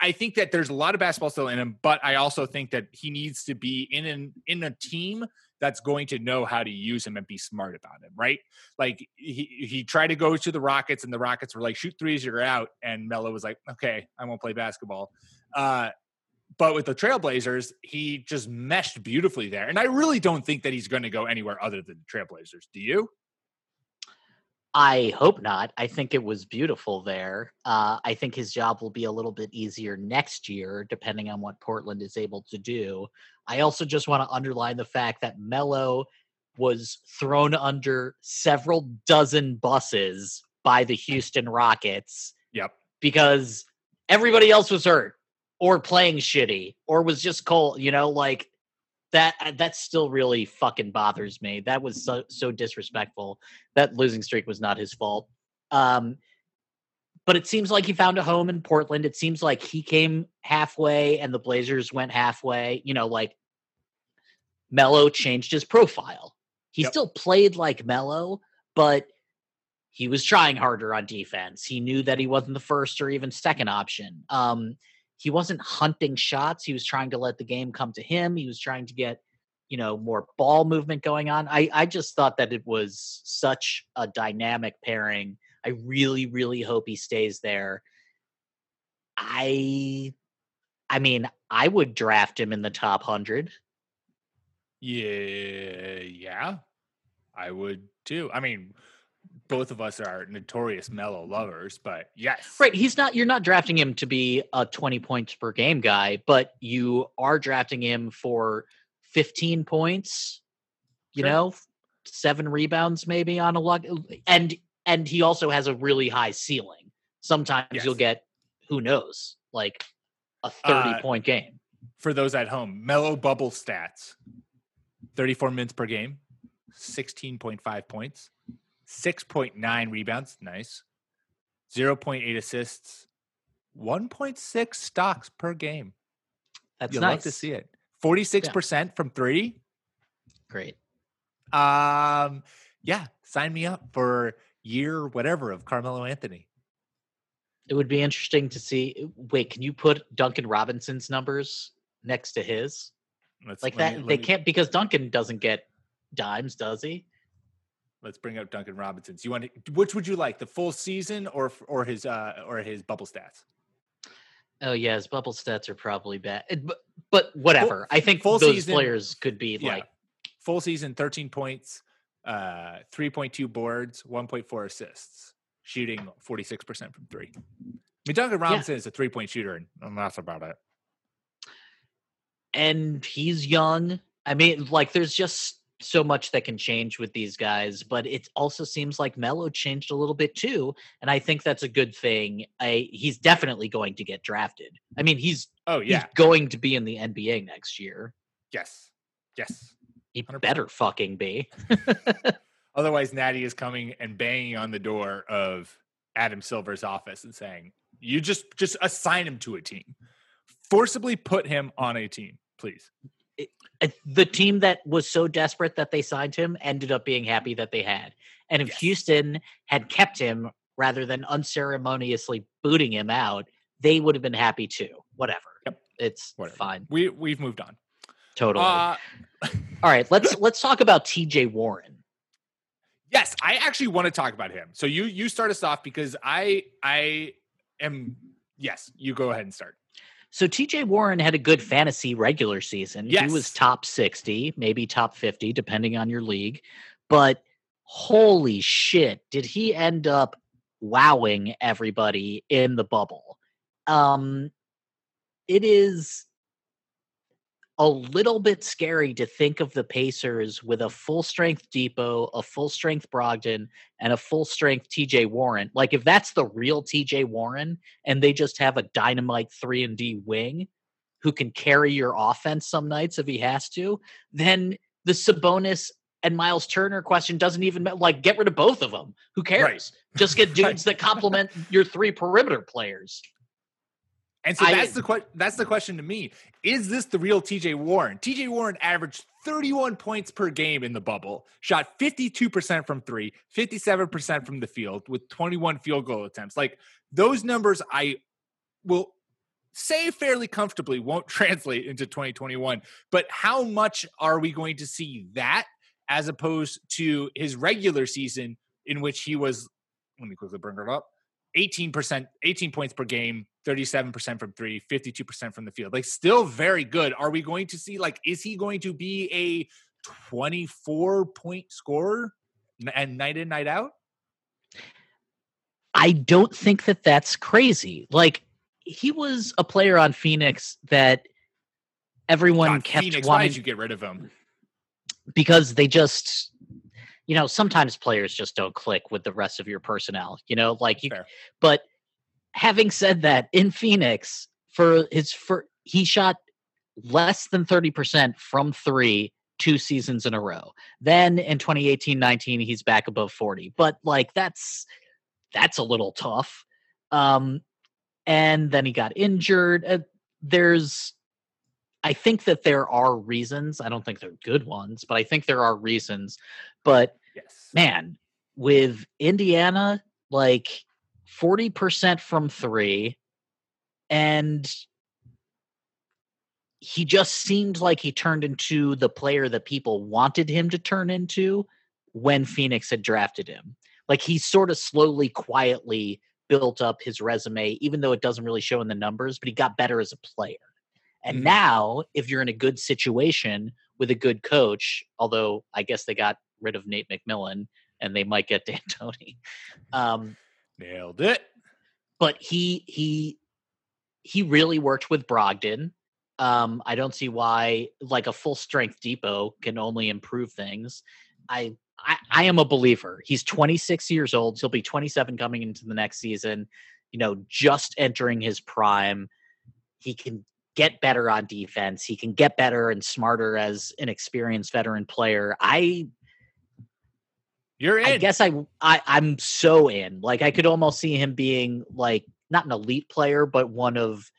I think that there's a lot of basketball still in him, but I also think that he needs to be in an in a team that's going to know how to use him and be smart about him, right? Like he he tried to go to the Rockets and the Rockets were like shoot threes, you're out, and Melo was like, okay, I won't play basketball. Uh, but with the Trailblazers, he just meshed beautifully there, and I really don't think that he's going to go anywhere other than the Trailblazers. Do you? I hope not. I think it was beautiful there. Uh, I think his job will be a little bit easier next year, depending on what Portland is able to do. I also just want to underline the fact that Melo was thrown under several dozen buses by the Houston Rockets Yep. because everybody else was hurt or playing shitty or was just cold. You know, like that. uh, That still really fucking bothers me. That was so so disrespectful. That losing streak was not his fault. Um, but it seems like he found a home in Portland. It seems like he came halfway and the Blazers went halfway. You know, like Melo changed his profile. He Yep. still played like Melo, but he was trying harder on defense. He knew that he wasn't the first or even second option. Um, he wasn't hunting shots. He was trying to let the game come to him. He was trying to get, you know, more ball movement going on. I, I just thought that it was such a dynamic pairing. I really, really hope he stays there. I, I mean, I would draft him in the top hundred. Yeah, yeah, I would too. I mean, both of us are notorious Melo lovers, but yes, Right. He's not, you're not drafting him to be a 20 points per game guy, but you are drafting him for 15 points, you Sure. know, seven rebounds maybe on a luck. And, and he also has a really high ceiling. Sometimes you'll get, who knows, like a 30 Uh, point game. for those at home, Melo bubble stats 34 minutes per game, 16.5 points, 6.9 rebounds, nice, 0.8 assists, 1.6 stocks per game. That's You'll nice. love to see it. 46% from three. Great. Um, yeah, sign me up for year whatever of Carmelo Anthony. It would be interesting to see. Wait, can you put Duncan Robinson's numbers next to his? Let's Like that, me- they me- can't because Duncan doesn't get dimes, does he? Let's bring up Duncan Robinson's. You want to, which would you like, the full season or or his uh or his bubble stats? Oh yeah, his bubble stats are probably bad, but but whatever. I think full those season- players could be Yeah. like Full season, 13 points, uh, 3.2 boards, 1.4 assists, shooting 46% from three. I mean, Duncan Robinson is a three point shooter, and and that's about it. and he's young. I mean, like there's just so much that can change with these guys, but it also seems like Melo changed a little bit too, and I think that's a good thing. I he's definitely going to get drafted. I mean, he's Oh, yeah. he's going to be in the NBA next year. Yes. Yes. He 100%. better fucking be. Otherwise, Natty is coming and banging on the door of Adam Silver's office and saying, "You just just assign him to a team, forcibly put him on a team, please." Uh, the team that was so desperate that they signed him ended up being happy that they had. And if Yes. Houston had kept him rather than unceremoniously booting him out, they would have been happy too. Whatever. Yep. It's Whatever. fine. We we've moved on. Totally. Uh, All right, let's let's talk about TJ Warren. yes, I actually want to talk about him. So you you start us off because I I am yes. You go ahead and start. So TJ Warren had a good fantasy regular season. He was top 60, maybe top 50, depending on your league. But holy shit, did he end up wowing everybody in the bubble? Um it is a little bit scary to think of the Pacers with a full strength Dipo, a full strength Brogdon, and a full strength TJ Warren. Like if that's the real TJ Warren and they just have a dynamite 3 and D wing who can carry your offense some nights if he has to, then the Sabonis and Miles Turner question doesn't even like get rid of both of them. Who cares? Just get dudes that complement your three perimeter players. And so I- that's the que- that's the question to me. Is this the real TJ Warren? TJ Warren averaged 31 points per game in the bubble, shot 52% from 3, 57% from the field with 21 field goal attempts. Like those numbers I will say fairly comfortably won't translate into 2021, but how much are we going to see that as opposed to his regular season in which he was let me quickly bring it up 18%, 18 points per game, 37% from three, 52% from the field. Like, still very good. Are we going to see, like, is he going to be a 24 point scorer and night in, night out? I don't think that that's crazy. Like he was a player on Phoenix that everyone God, kept Phoenix, why did you get rid of him? because they just you know sometimes players just don't click with the rest of your personnel you know like you Fair. but having said that in phoenix for his for he shot less than 30% from 3 two seasons in a row then in 2018-19 he's back above 40 but like that's that's a little tough um and then he got injured uh, there's I think that there are reasons. I don't think they're good ones, but I think there are reasons. But Yes. man, with Indiana, like 40% from three, and he just seemed like he turned into the player that people wanted him to turn into when Phoenix had drafted him. Like he sort of slowly, quietly built up his resume, even though it doesn't really show in the numbers, but he got better as a player. And Mhm. now, if you're in a good situation with a good coach, although I guess they got rid of Nate McMillan and they might get D'Antoni, um, Nailed it. but he he he really worked with Brogdon. Um, I don't see why like a full strength Dipo can only improve things. I, I I am a believer. He's 26 years old. He'll be 27 coming into the next season. You know, just entering his prime. He can get better on defense. He can get better and smarter as an experienced veteran player. I You're in. I guess I, I I'm so in. Like I could almost see him being like not an elite player, but one of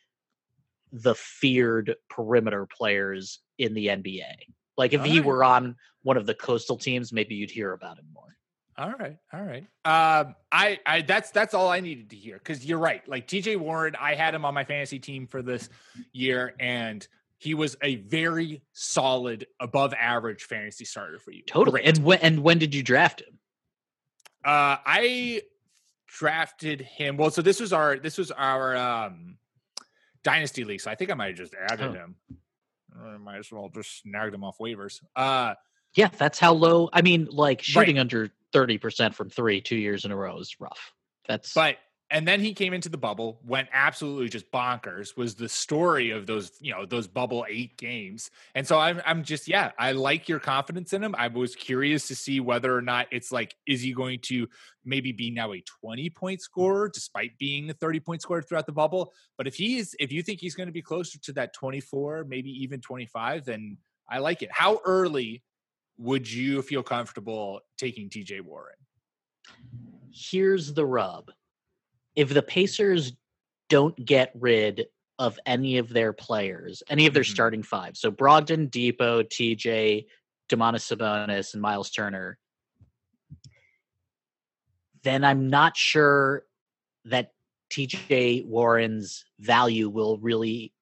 the feared perimeter players in the NBA. Like if he Alright. were on one of the coastal teams, maybe you'd hear about him more. All right, all right. Um, I, I, that's that's all I needed to hear because you're right. Like TJ Warren, I had him on my fantasy team for this year, and he was a very solid, above average fantasy starter for you. Totally. Great. And when and when did you draft him? Uh, I drafted him. Well, so this was our this was our um dynasty league. So I think I might have just added Oh. him. I might as well just snagged him off waivers. Uh, Yeah, that's how low. I mean, like shooting under thirty percent from three two years in a row is rough. That's But and then he came into the bubble, went absolutely just bonkers. Was the story of those, you know, those bubble eight games. And so I'm, I'm just, yeah, I like your confidence in him. I was curious to see whether or not it's like, is he going to maybe be now a 20 point scorer despite being a 30 point scorer throughout the bubble? But if he is, if you think he's going to be closer to that 24, maybe even 25, then I like it. How early would you feel comfortable taking TJ Warren? here's the rub. If the Pacers don't get rid of any of their players, any of their Mhm. starting five, so Brogdon, Dipo, TJ, Domantas Sabonis, and Miles Turner, then I'm not sure that TJ Warren's value will really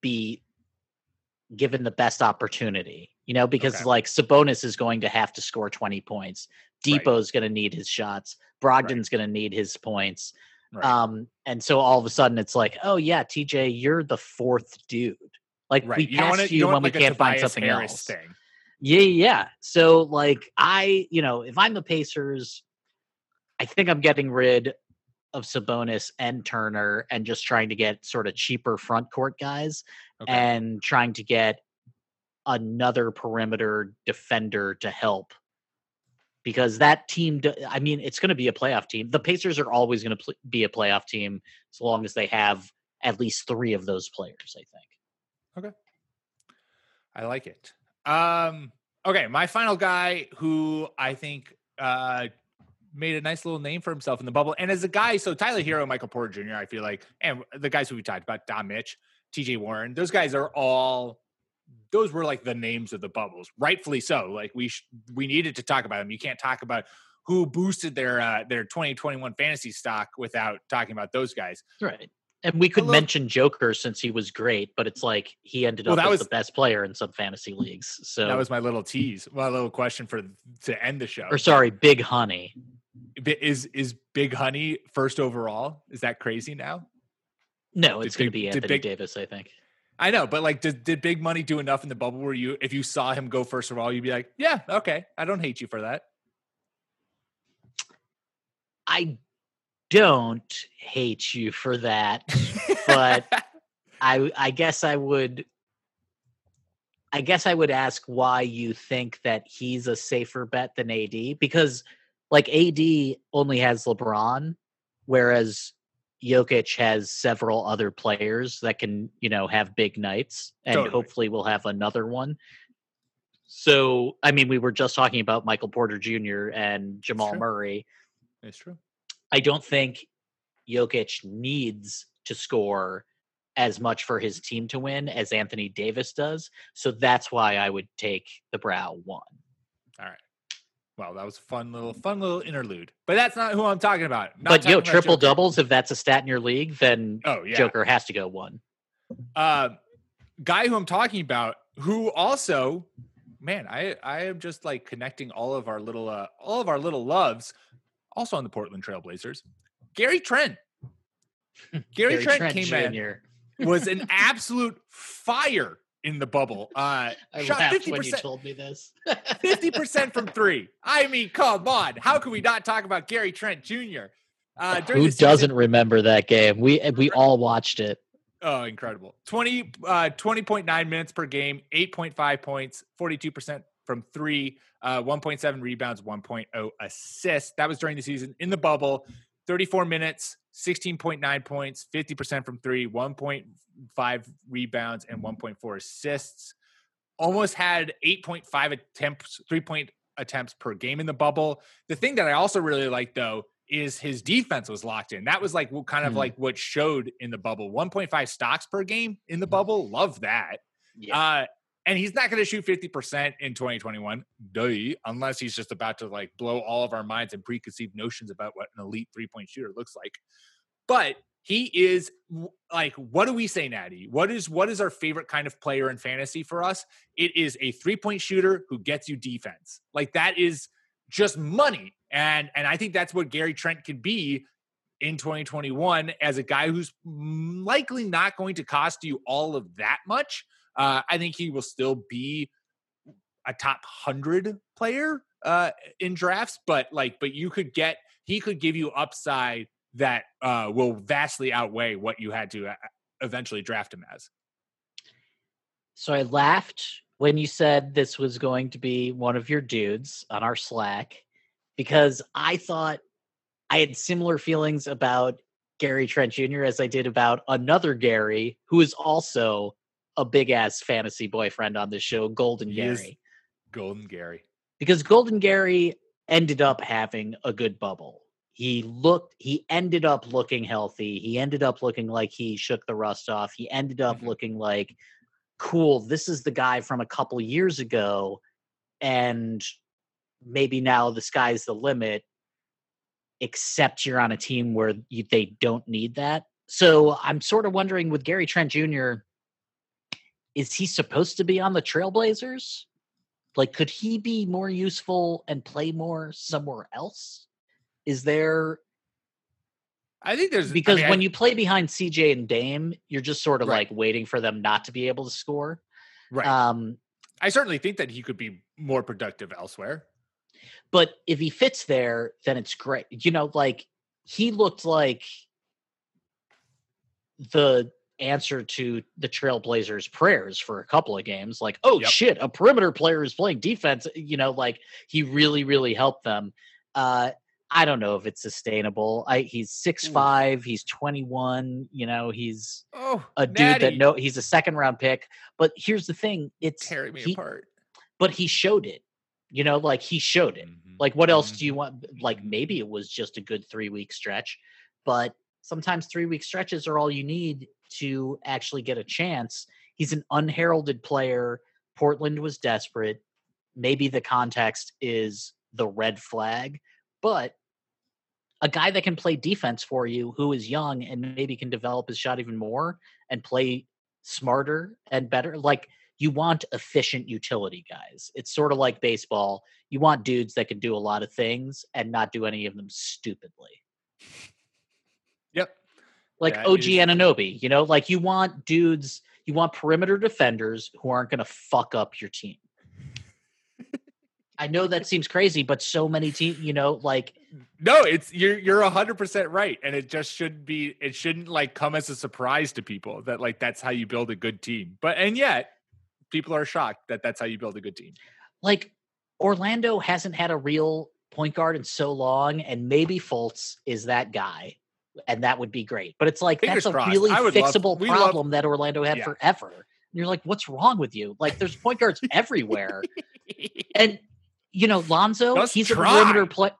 be given the best opportunity. You know, because Okay. like Sabonis is going to have to score 20 points. Right. Dipo's going to need his shots. Brogdon's going to need his points. Right. Um, and so all of a sudden it's like, oh yeah, TJ, you're the fourth dude. Like right. we You passed you, You when want we like can't find something Harris else. thing. Yeah, yeah. So like I, you know, if I'm the Pacers, I think I'm getting rid of Sabonis and Turner and just trying to get sort of cheaper front court guys Okay. and trying to get another perimeter defender to help because that team I mean it's going to be a playoff team. The Pacers are always going to pl- be a playoff team so long as they have at least 3 of those players, I think. Okay. I like it. Um, okay, my final guy who I think uh, made a nice little name for himself in the bubble, and as a guy, so Tyler Herro, Michael Porter Jr., I feel like, and the guys who we talked about, Don Mitch, T.J. Warren, those guys are all. Those were like the names of the bubbles, rightfully so. Like we sh- we needed to talk about them. You can't talk about who boosted their uh, their 2021 fantasy stock without talking about those guys. Right. And we could mention Joker since he was great, but it's like he ended Well, up that as was- the best player in some fantasy leagues. So, That was my little tease, my little question for to end the show. or sorry, Big Honey. Is is Big Honey first overall? Is that crazy now? No, it's going to be Anthony Big- Davis, I think. I know, but like, did, did Big Money do enough in the bubble where you, if you saw him go first overall, you'd be like, yeah, okay, I don't hate you for that. I don't hate you for that, but I I guess I would I guess I would ask why you think that he's a safer bet than AD because like AD only has LeBron whereas Jokic has several other players that can, you know, have big nights and Totally. hopefully we'll have another one. So, I mean, we were just talking about Michael Porter Jr. and Jamal true. Murray. it's true. I don't think Jokic needs to score as much for his team to win as Anthony Davis does. So that's why I would take the brow one. All right. Well, that was a fun little, fun little interlude, but that's not who I'm talking about. Not but yo, talking about triple Joker. doubles, if that's a stat in your league, then Oh yeah, Joker has to go one. uh, guy who I'm talking about, who also, man, I I am just like connecting all of our little uh, all of our little loves, also on the Portland Trailblazers. Gary Trent. Gary, Trent, came in Jr. was an absolute fire in the bubble. Uh, I shot laughed fifty when you percent. told me this. Fifty percent from three. I mean, come on. How can we not talk about Gary Trent Jr.? Uh, Who doesn't remember that game? We we all watched it. Oh, incredible. 20, uh, 20.9 minutes per game, 8.5 points, 42% from three, uh, 1.7 rebounds, 1.0 assists. That was during the season in the bubble. 34 minutes, 16.9 points, 50% from three, 1.5 rebounds, and 1.4 assists. Almost had 8.5 attempts, three point attempts per game in the bubble. The thing that I also really like, though, is his defense was locked in. That was like what kind of Hmm. like what showed in the bubble. 1.5 stocks per game in the bubble. Love that. Yeah. Uh, and he's not going to shoot 50% in 2021, duh, unless he's just about to like blow all of our minds and preconceived notions about what an elite three point shooter looks like. But he is like, what do we say, Natty? What is what is our favorite kind of player in fantasy for us? It is a three point shooter who gets you defense. Like that is just money, and and I think that's what Gary Trent can be in 2021 as a guy who's likely not going to cost you all of that much. Uh, I think he will still be a top hundred player uh, in drafts, but like, but you could get he could give you upside that uh, will vastly outweigh what you had to uh, eventually draft him as. So I laughed when you said this was going to be one of your dudes on our Slack because I thought I had similar feelings about Gary Trent Jr. as I did about another Gary who is also a big ass fantasy boyfriend on this show, Golden He Gary. Golden Gary. Because Golden Gary ended up having a good bubble. He looked he ended up looking healthy. He ended up looking like he shook the rust off. He ended up Mhm. looking like cool, this is the guy from a couple years ago and maybe now the sky's the limit except you're on a team where you, they don't need that. So I'm sort of wondering with Gary Trent Jr., is he supposed to be on the Trailblazers? Like, could he be more useful and play more somewhere else? Is there I think there's I because mean, I- when you play behind CJ and Dame, you're just sort of Right. like waiting for them not to be able to score. right, Um, I certainly think that he could be more productive elsewhere. but if he fits there, then it's great. You know, like he looked like the answer to the Trailblazers' prayers for a couple of games. Like, oh Yep. shit, a perimeter player is playing defense. You know, like he really, really helped them. Uh, I don't know if it's sustainable. I he's six five, he's twenty one. You know, he's Oh, a dude Natty, that no, he's a second round pick. But here's the thing: it's tear me he- apart. but he showed it. You know, like he showed it. Mhm, Like, what else mhm. do you want? Like, maybe it was just a good three week stretch, but sometimes three week stretches are all you need to actually get a chance. He's an unheralded player. Portland was desperate. Maybe the context is the red flag, but a guy that can play defense for you who is young and maybe can develop his shot even more and play smarter and better. Like, you want efficient utility guys. It's sort of like baseball. You want dudes that can do a lot of things and not do any of them stupidly. Like That OG is- Anunoby, you know, like you want dudes, you want perimeter defenders who aren't going to fuck up your team. I know that seems crazy, but so many teams, you know, like No, it's you're you're hundred percent right, and it just shouldn't be. It shouldn't like come as a surprise to people that like that's how you build a good team. But and yet, people are shocked that that's how you build a good team. like Orlando hasn't had a real point guard in so long, and maybe Fultz is that guy, and that would be great. But it's like Fingers that's a crossed. really love- fixable love- problem that Orlando had Yeah. forever. And you're like, what's wrong with you? Like, there's point guards everywhere, and you know, Lonzo, he's try. a perimeter play.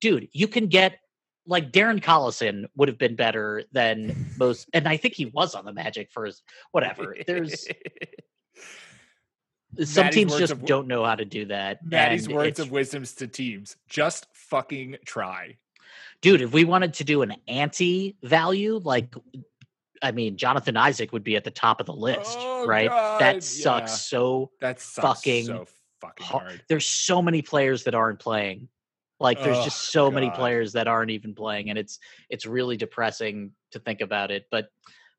Dude, you can get like Darren Collison would have been better than most, and I think he was on the Magic for his whatever. There's some Maddie's teams just of- don't know how to do that. Maddie's words of wisdoms to teams: just fucking try. Dude, if we wanted to do an anti value, like, I mean, Jonathan Isaac would be at the top of the list, Oh, right? God, that sucks yeah. so That sucks Fucking so fucking hard. hard. There's so many players that aren't playing. Like, there's Oh, just so many players that aren't even playing, and it's it's really depressing to think about it. But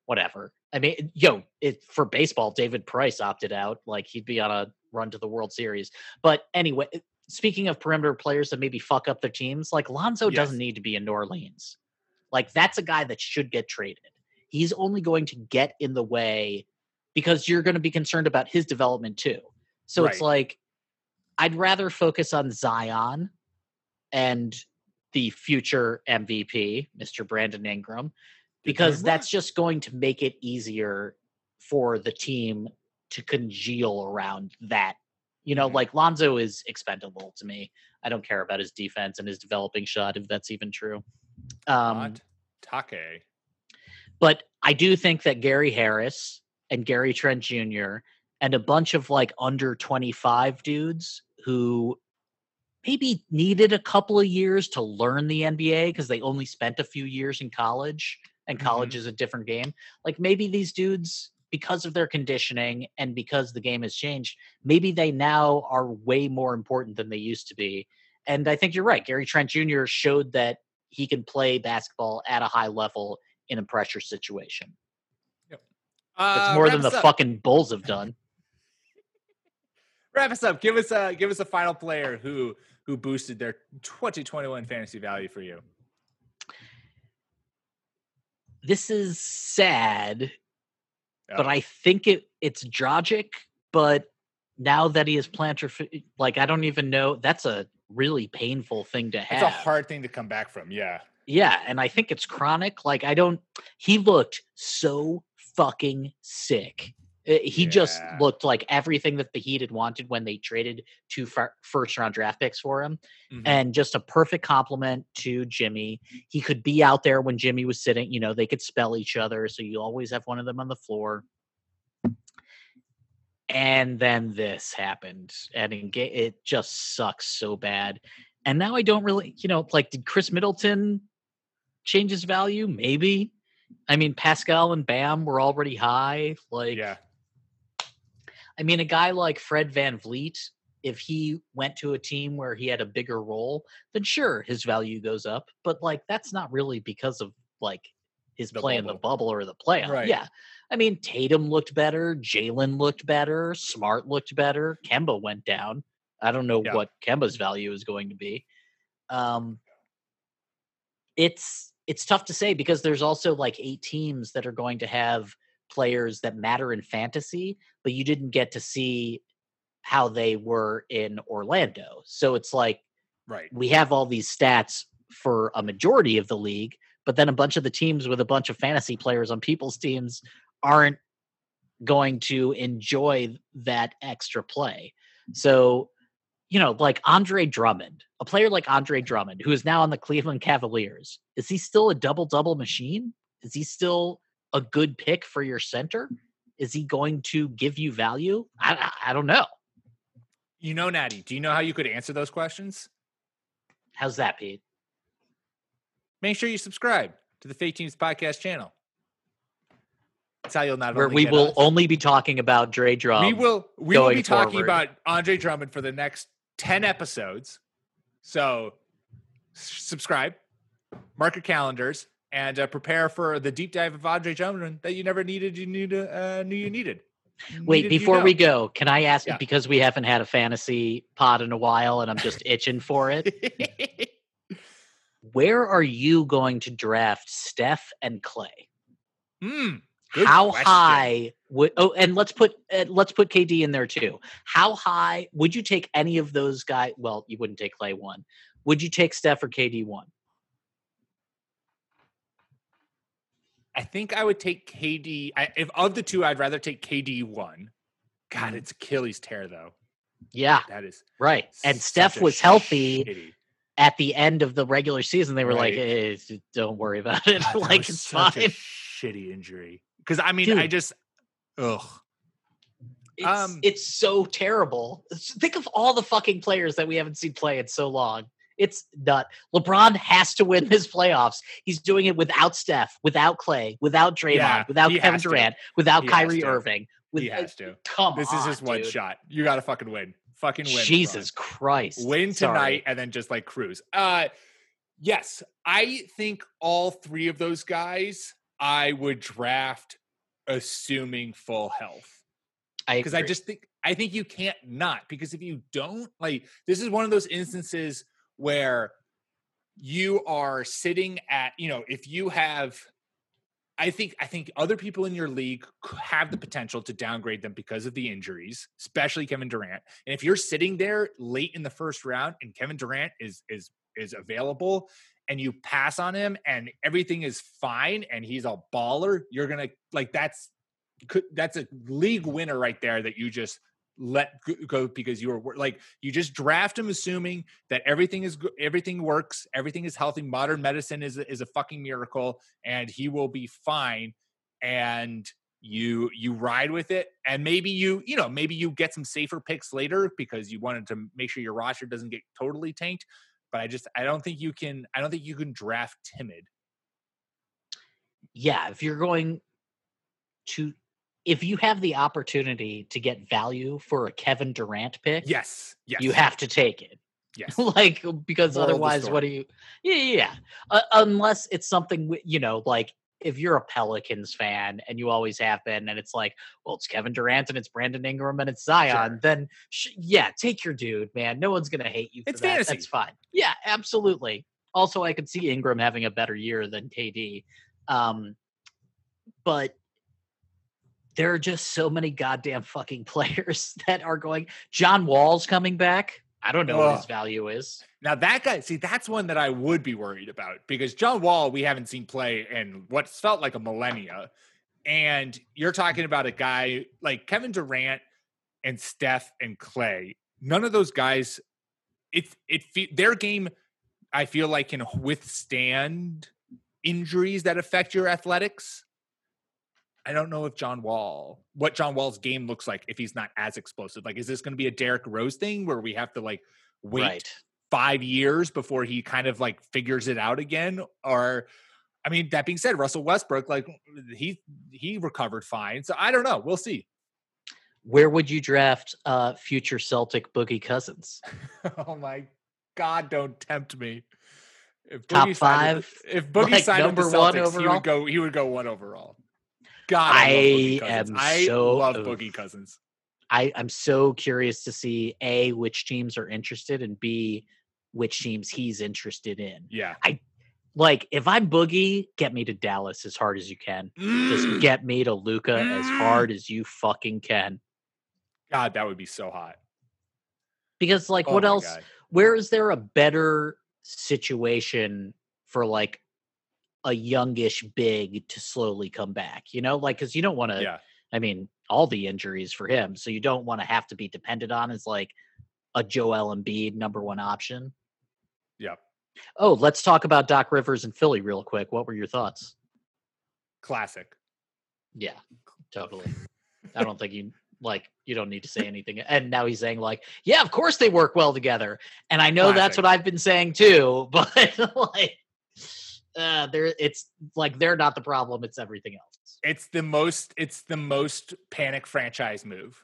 whatever. I mean, yo, it for baseball, David Price opted out. Like, he'd be on a run to the World Series. But anyway, speaking of perimeter players that maybe fuck up their teams, like Lonzo Yes. doesn't need to be in New Orleans. Like that's a guy that should get traded. He's only going to get in the way because you're going to be concerned about his development too. So it's like I'd rather focus on Zion and the future MVP, Mr. Brandon Ingram, because that's just going to make it easier for the team to congeal around that. You know, Mhm. like Lonzo is expendable to me. I don't care about his defense and his developing shot, if that's even true. Um, take. but I do think that Gary Harris and Gary Trent Jr. and a bunch of like under 25 dudes who maybe needed a couple of years to learn the NBA because they only spent a few years in college and college is a different game. Like maybe these dudes, because of their conditioning and because the game has changed, maybe they now are way more important than they used to be. And I think you're right. Gary Trent Jr. showed that he can play basketball at a high level in a pressure situation. It's Uh, more than the up. fucking Bulls have done. Wrap us up. Give us a give us a final player who who boosted their 2021 fantasy value for you. This is sad, but. I think it it's Dragic. But now that he is plantar, eh, like I don't even know. That's a really painful thing to have. It's a hard thing to come back from. Yeah. Yeah, and I think it's chronic. Like I don't. He looked so fucking sick. Uh, He just looked like everything that the Heat had wanted when they traded two first round draft picks for him, Mhm. and just a perfect compliment to Jimmy. He could be out there when Jimmy was sitting. You know, they could spell each other, so you always have one of them on the floor. And then this happened, and it, it just sucks so bad. And now I don't really, you know, like did Khris Middleton change his value? Maybe. I mean, Pascal and Bam were already high. Like, yeah. I mean, a guy like Fred VanVleet, if he went to a team where he had a bigger role, then sure, his value goes up. But like, that's not really because of like his The play in the bubble. bubble or the playoff. Right. Yeah. I mean, Tatum looked better. Jalen looked better. Smart looked better. Kemba went down. I don't know Yeah. what Kemba's value is going to be. Um, it's it's tough to say because there's also like eight teams that are going to have players that matter in fantasy, but you didn't get to see how they were in Orlando. So it's like Right. we have all these stats for a majority of the league, but then a bunch of the teams with a bunch of fantasy players on people's teams aren't going to enjoy that extra play. So, you know, like Andre Drummond, a player like Andre Drummond, who is now on the Cleveland Cavaliers, is he still a double double machine? Is he still a good pick for your center? Is he going to give you value? I, I, I don't know. You know, Natty, do you know how you could answer those questions? How's that, Pete? Make sure you subscribe to the Fake Teams Podcast channel. That's how you'll not Where we will us- only be talking about Dre Drum. we will we will be talking forward. about Andre Drummond for the next 10 episodes. So subscribe, mark your calendars, and uh, prepare for the deep dive of Andre Drummond that you never needed you knew to, uh, knew you needed. Wait, Needed you before know. we go, can I ask Yeah. because we haven't had a fantasy pod in a while and I'm just itching for it? Where are you going to draft Steph and Clay? Hmm, How question. high would Oh, and let's put uh, let's put KD in there too. How high would you take any of those guys? Well, you wouldn't take Clay one. Would you take Steph or KD one? I think I would take KD. I, if of the two, I'd rather take KD one. God, Mhm. it's Achilles tear though. Yeah, That is right. And Steph was healthy shitty- at the end of the regular season. They were like, Right. eh, "Don't worry about it. God, like it's such fine." a shitty injury. Because I mean, I just ugh. It's, Um, it's so terrible. Think of all the fucking players that we haven't seen play in so long. It's nut. LeBron has to win his playoffs. He's doing it without Steph, without Clay, without Draymond, Yeah, without Kevin has to. Durant, without He Kyrie. Irving. With, He has to. Come This on, is his one dude. shot. You got to fucking win. Fucking win. Jesus LeBron. Christ. Win Sorry. tonight and then just like cruise. Uh yes, I think all three of those guys I would draft assuming full health. because I agree. just think I think you can't not because if you don't like this is one of those instances where you are sitting at you know if you have I think I think other people in your league have the potential to downgrade them because of the injuries, especially Kevin Durant. And if you're sitting there late in the first round and Kevin Durant is is is available and you pass on him and everything is fine and he's a baller, you're going to like that's that's a league winner right there that you just let go because you were like you just draft him assuming that everything is everything works everything is healthy modern medicine is is a fucking miracle and he will be fine and you you ride with it and maybe you you know maybe you get some safer picks later because you wanted to make sure your roster doesn't get totally tanked but i just i don't think you can i don't think you can draft timid. Yeah, if you're going to, if you have the opportunity to get value for a Kevin Durant pick, yes yes you have to take it. yes like because Moral otherwise what do you yeah yeah, yeah. Uh, unless it's something you know like if you're a pelicans fan and you always have been and it's like well it's kevin durant and it's brandon ingram and it's zion Sure. then sh- yeah take your dude man no one's gonna hate you for It's that. fantasy. that's fine yeah absolutely also i could see ingram having a better year than kd um but there are just so many goddamn fucking players that are going john wall's coming back i don't know what his value is Now that guy, see, that's one that I would be worried about because John Wall, we haven't seen play in what's felt like a millennia. And you're talking about a guy like Kevin Durant and Steph and Clay. None of those guys, it it their game, I feel like can withstand injuries that affect your athletics. I don't know if John Wall, what John Wall's game looks like if he's not as explosive. Like, is this going to be a Derrick Rose thing where we have to like wait right five years before he kind of like figures it out again? Or, I mean, that being said, Russell Westbrook, like he he recovered fine. So I don't know. We'll see. Where would you draft uh, future Celtic Boogie Cousins? oh my God! Don't tempt me. If Top Boogie signed five? if Boogie Like signed number one Celtics, he would go. He would go one overall. God, I, I am I so love of- Boogie Cousins. I, I'm so curious to see a which teams are interested and b which teams he's interested in. Yeah, I Like if I'm Boogie, get me to Dallas as hard as you can. Mm. Just get me to Luka as hard as you fucking can. God, that would be so hot. Because like Oh what else? God. Where is there a better situation for like a youngish big to slowly come back? You know, like because you don't want to. Yeah, I mean, all the injuries for him, so you don't want to have to be dependent on as like a Joel Embiid number one option. yeah. Oh, let's talk about Doc Rivers and Philly real quick. What were your thoughts? Classic. Yeah, totally. I don't think you like you don't need to say anything. And now he's saying like, yeah, of course they work well together. And I know that's what I've been saying too, but like uh there it's like they're not the problem, it's everything else. It's the most. It's the most panic franchise move.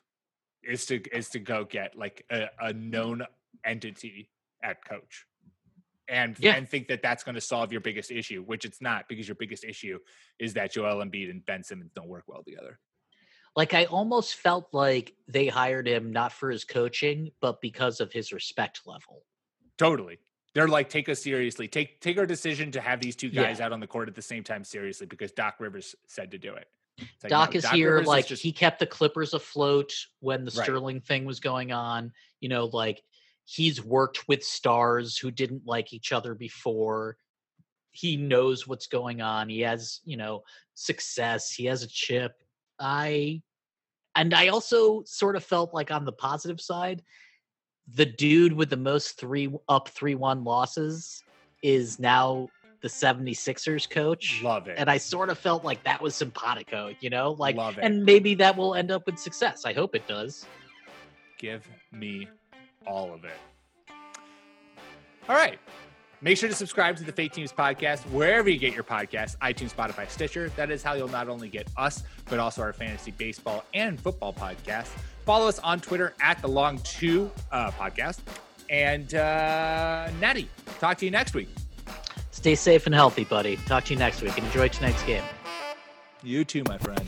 Is to is to go get like a, a known entity at coach, and Yeah. and think that that's going to solve your biggest issue, which it's not because your biggest issue is that Joel Embiid and Ben Simmons don't work well together. Like I almost felt like they hired him not for his coaching, but because of his respect level. Totally. They're like, take us seriously. Take take our decision to have these two Yeah. guys out on the court at the same time seriously because Doc Rivers said to do it. Like, Doc no, is here, Rivers like just- he kept the Clippers afloat when the Right. Sterling thing was going on. You know, like he's worked with stars who didn't like each other before. He knows what's going on. He has, you know, success. He has a chip. I and I also sort of felt like on the positive side, the dude with the most three up three one losses is now the 76ers coach love it. and I sort of felt like that was simpatico, you know, like, Love it. and maybe that will end up with success. I hope it does. Give me all of it. All right. Make sure to subscribe to the Fake Teams podcast wherever you get your podcasts iTunes, Spotify, Stitcher. That is how you'll not only get us, but also our fantasy baseball and football podcast. Follow us on Twitter at the Long Two uh, Podcast. And uh, Natty, talk to you next week. Stay safe and healthy, buddy. Talk to you next week. Enjoy tonight's game. You too, my friend.